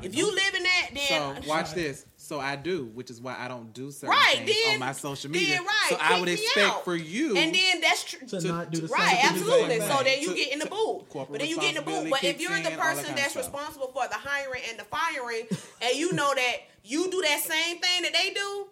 If you live in that, then So *laughs* watch this. So I do, which is why I don't do certain right things then on my social then media. right, so I would expect for you and then that's true. to, to- not do the same Right, to absolutely. same So thing. then you To- get in the to- boot. But then you get in the boot. But if you're the in, that person that's stuff. responsible for the hiring and the firing, and you know that you do that same thing that they do,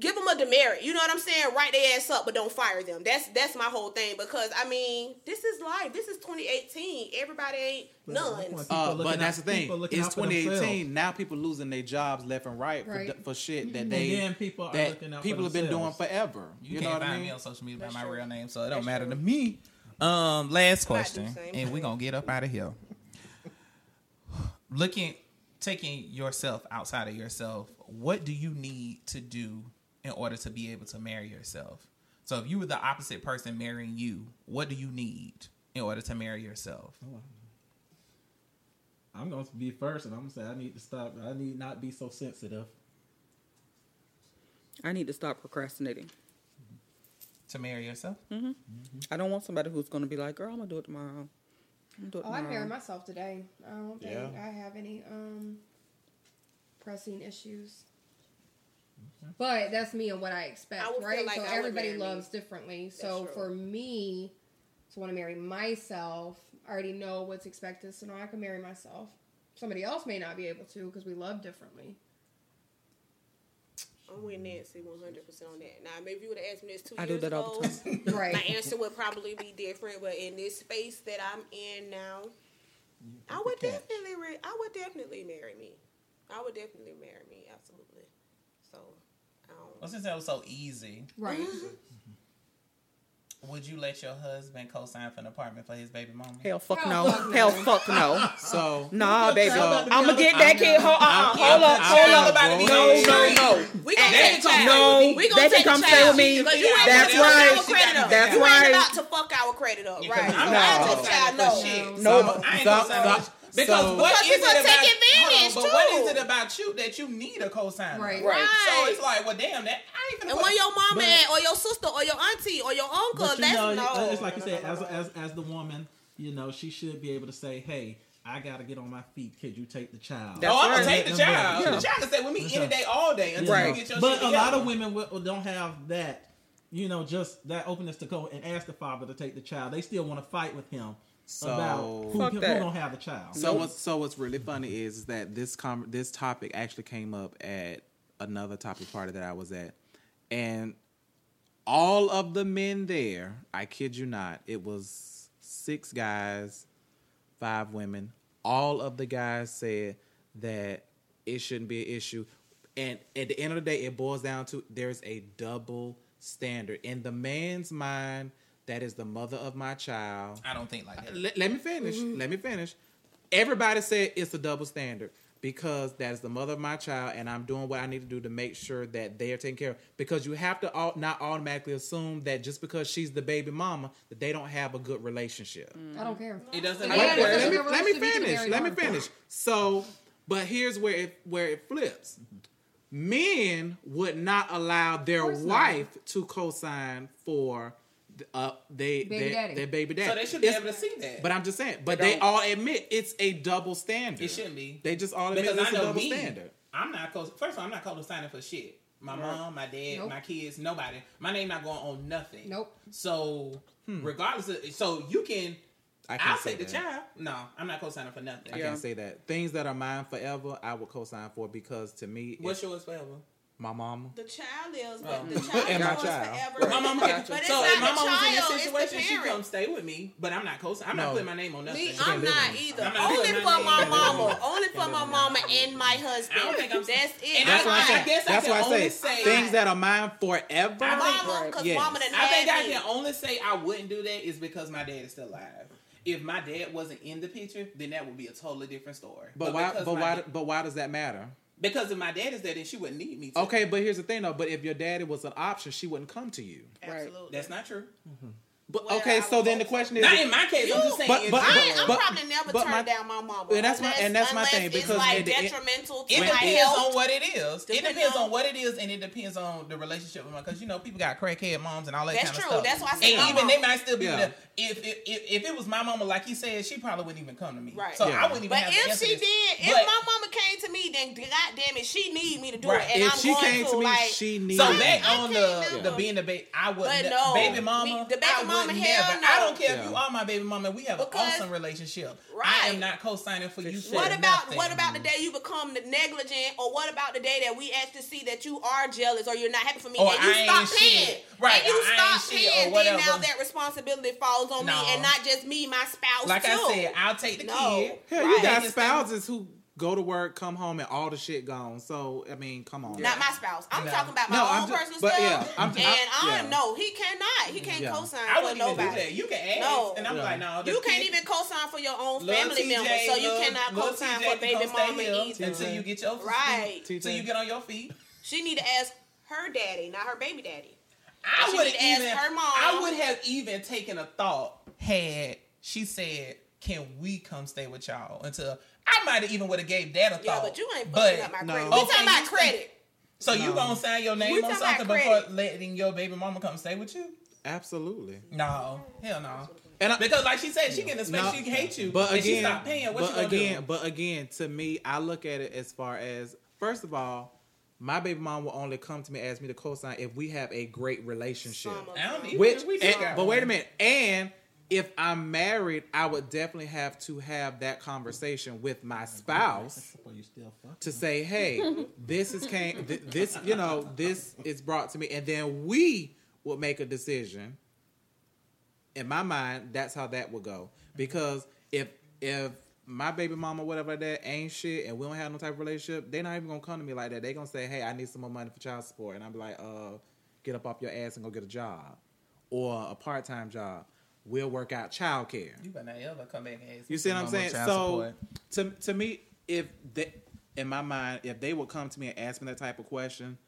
give them a demerit. You know what I'm saying? Write their ass up, but don't fire them. That's that's my whole thing. Because I mean, this is life. This is 2018. Everybody ain't But at one none. Uh, but that's out- the thing. It's 2018. Now people losing their jobs left and right, Right. for, for shit that And they then people are that looking out people have been doing forever. You, You, can't know what find I me mean? on social media by That's my true. real name, so it don't matter true. to me. Um, last question, and we're gonna get up out of here. Looking, taking yourself outside of yourself, what do you need to do in order to be able to marry yourself? So, if you were the opposite person marrying you, what do you need in order to marry yourself? I'm going to be first, and I'm going to say I need to stop. I need not be so sensitive. I need to stop procrastinating. To marry yourself? Mm-hmm. I don't want somebody who's going to be like, girl, I'm going to do it tomorrow. I'm gonna do it Oh, I tomorrow. married myself today. I don't think Yeah. I have any um pressing issues. But that's me and what I expect, I right? like so I everybody marry me. loves differently. So true. for me to want to marry myself, I already know what's expected, so now I can marry myself. Somebody else may not be able to because we love differently. I'm with Nancy 100 percent on that. Now, maybe if you would have asked me this two I do years that all ago, the time. *laughs* Right. my answer would probably be different. But in this space that I'm in now, I would definitely, re- I would definitely marry me. I would definitely marry me, absolutely. So, I don't. Well, since that was so easy, Right. would you let your husband co-sign for an apartment for his baby mama? Hell fuck no. Hell fuck no. So *laughs* Nah, baby. So- I'm gonna get that kid. Hold, uh, I'm- hold up, I'm- hold I'm up. about to No, no, no. We gonna take a child. No, we gonna they take can come stay with me. Because you ain't That's right. build our credit up. That's you right. ain't about to fuck our credit up, right? I'm No. not That's co-signing child, for no. No. So I ain't So- co-signing. so- Because so- what Because is people it take about? advantage, hold on, but what too. is it about you that you need a co-signer? Right. Right. So it's like, well, damn, that I ain't finna And put- where your mama But- at, or your sister, or your auntie, or your uncle, you that's know, no. it's like you no, said, no, no, as, as as the woman, you know, she should be able to say, "Hey, I got to get on my feet. Could you take the child?" That's oh, I'm gonna take the child. Yeah. The child can stay with me That's any right. day, all day until Right. you get your but shit a lot of women will, don't have that, you know, just that openness to go and ask the father to take the child. They still want to fight with him So- about who, Fuck who that. have a child. So what's so what's really funny is that this com- this topic actually came up at another topic party that I was at, and all of the men there, I kid you not, it was six guys, five women. All of the guys said that it shouldn't be an issue, and at the end of the day, it boils down to there's a double standard in the man's mind. That is the mother of my child I don't think like that. let, let me finish. Mm-hmm. Let me finish. Everybody said it's a double standard because that is the mother of my child, and I'm doing what I need to do to make sure that they are taken care of. Because you have to au- not automatically assume that just because she's the baby mama that they don't have a good relationship. I don't care. It doesn't Yeah, Wait, matter. wait, let me let me relationship, you can finish. Let me finish. So, but here's where it where it flips. Men would not allow their course not. wife to co-sign for uh, they Baby their, daddy. baby daddy. So they should be It's- able to see that. but I'm just saying. But They they, all admit it's a double standard. it shouldn't be. They just all admit because it's I a know double me. standard. I'm not co. First of all, I'm not co-signing for shit. My mom, my dad, Nope. my kids, nobody. My name not going on nothing. Nope. So regardless of so you can I can't I'll say take the that. child. No, I'm not co-signing for nothing. I Yeah. can't say that. Things that are mine forever, I would co-sign for because to me, What's it's yours forever? My mama. The child is, but oh. the child And my is child. forever. My mama can, But it's so not if my the mom was in child, this the situation, she parent. come stay with me, but I'm not co I'm No. not putting my name on nothing. Me, can't I'm not either. I'm not Only for my my mama. Only for my mama and my husband. I don't think I'm- That's it. And That's I- what I'm I saying. guess I can why I only say say- things that are mine forever. I think- mama, because Yes. mama done I think I can only say I wouldn't do that is because my dad is still alive. If my dad wasn't in the picture, then that would be a totally different story. But why? But why? da- But why does that matter? Because if my dad is there, then she wouldn't need me. To. Okay, but here's the thing though. But if your daddy was an option, she wouldn't come to you. Absolutely. that's not true. Mm-hmm. But Well, okay, I so then the question is, Not in my case. I'm just saying. But- in but- I, general. I'm but- probably never but turn my- down my mama. And that's my- unless, and that's my unless thing, it's because like at the detrimental to It depends health. on what it is. It depends on on- what it is, and it depends on the relationship with my. Because you know, people got crackhead moms and all that That's kind of true. stuff. That's why I say and my even mom. they might still be Yeah. there. If, if if if it was my mama, like he said, she probably wouldn't even come to me. Right. So Yeah. I wouldn't even. But have to if she did, if my mama came to me, then god damn it, she need me to do it, and if I'm she going came to me, like, she needs. So I- that on the the being the baby, I wouldn't. But the no, baby mama, the baby I mama, hell never. no. I don't care if you are my baby mama. We have Because- an awesome relationship. I am not co-signing for you. for What about nothing. what about the mm-hmm. day you become negligent, or what about the day that we actually see that you are jealous or you're not happy for me, oh, Or and you I ain't stop shit. paying, Right, And you I stop paying, then now that responsibility falls on No. me, and not just me, my spouse Like too. I said, I'll take the No. kid. Hell, Right. you got spouses who go to work, come home, and all the shit gone. So I mean, come on. Not my spouse. I'm No. talking about my No, own I'm ju- personal but stuff. yeah, I'm- and I'm- I yeah. no, he cannot. He can't Yeah. co-sign I for wouldn't even do nobody. that. You can ask, No. and I'm Yeah. like, no. You can't kid- even co-sign for your own family TJ, members, so you cannot Lil co-sign for baby mama either. until you get your Right. Until you get on your feet. She need to ask her daddy, not her baby daddy. I would need to ask even. her mom. I would have even taken a thought had she said, "Can we come stay with y'all?" Until I might have even would have gave that a thought. Yeah, but you ain't But- fucking up my no. credit. We Okay, talking about you- credit. So you gonna sign your We name on something before letting your baby mama come stay with you? Absolutely. No, hell no. And I, Because like she said, she can expect No, she can hate you, But and she again, stop paying. What but you gonna again, do? but again, to me, I look at it as far as first of all, my baby mom will only come to me ask me to co-sign if we have a great relationship. I don't even Which, we and- but wait a minute, and if I'm married, I would definitely have to have that conversation with my spouse to say, "Hey, this is came. th- This, you know, this is brought to me," and then we will make a decision. In my mind, that's how that would go. Because if if my baby mama, whatever that ain't shit, and we don't have no type of relationship, they're not even gonna come to me like that. They gonna say, "Hey, I need some more money for child support," and I'm like, "Uh, get up off your ass and go get a job, or a part time job. We'll work out childcare." You better not ever come back and ask You me see what I'm saying? So support. to to me, if they, in my mind, if they would come to me and ask me that type of question,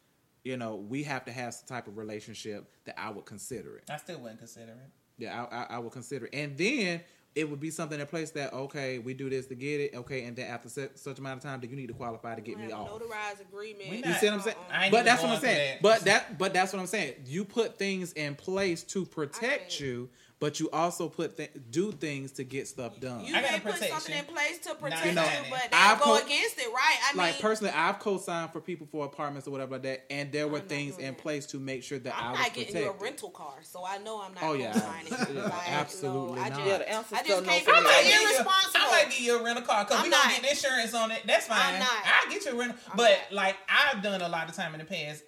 you know, we have to have some type of relationship that I would consider it. I still wouldn't consider it. Yeah, I, I, I would consider it, and then it would be something in place that okay, we do this to get it, okay, and then after such, such amount of time, then you need to qualify to get me Have a off. notarized agreement. We You see what I'm saying? I But that's what I'm saying. that. But that but that's what I'm saying. You put things in place to protect you, but you also put th- do things to get stuff done. You I got may put something in place to protect You you, but I've go co- against it, right? I like mean, personally, I've co-signed for people for apartments or whatever like that, and there were things in that. place to make sure that i I'm was not protected. getting you a rental car, so I know I'm not. Oh, yeah. co-signing. Yeah, Like, absolutely no, I not. just, Yeah, the answer's I still just no can't for be me. I might, give you, irresponsible. I might give you a rental car because I'm we gonna not. get insurance on it. That's fine. I'm not. I'll get you a rental. I'm but not. like I've done a lot of time in the past,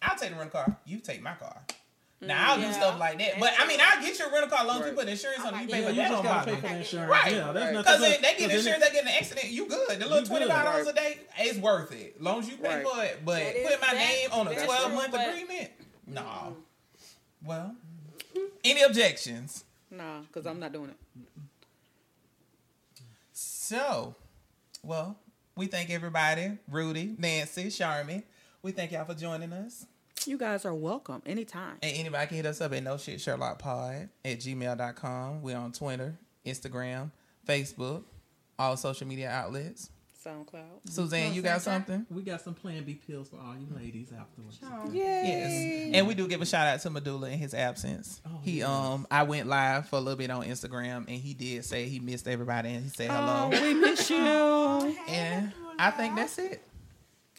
I'll take the rental car. You take my car. Now I'll do mm, stuff like that. But I mean. I'll get your rental car as long as you put insurance on it. You pay not for Yeah, you that. just Don't gotta pay for the insurance. Right. Yeah, there's nothing. Because they, they get then insurance, they get an accident, you good. The little You twenty good. five dollars a day, it's worth it. As long as you pay Right. for it. But That is- put my name on a twelve month agreement, no. Well, any objections? Nah, because I'm not doing it. So, well, we thank everybody, Rudy, Nancy, Charmy. We thank y'all for joining us. You guys are welcome anytime. And anybody can hit us up at no shit Sherlock Pod at gmail.com. We're on Twitter, Instagram, Facebook, all social media outlets. SoundCloud. Suzanne, you got something? We got some Plan B pills for all you ladies afterwards. Yes. And we do give a shout out to Medulla in his absence. Oh, he yes. um I went live for a little bit on Instagram and he did say he missed everybody and he said Oh, hello. we miss you. and I think that's it.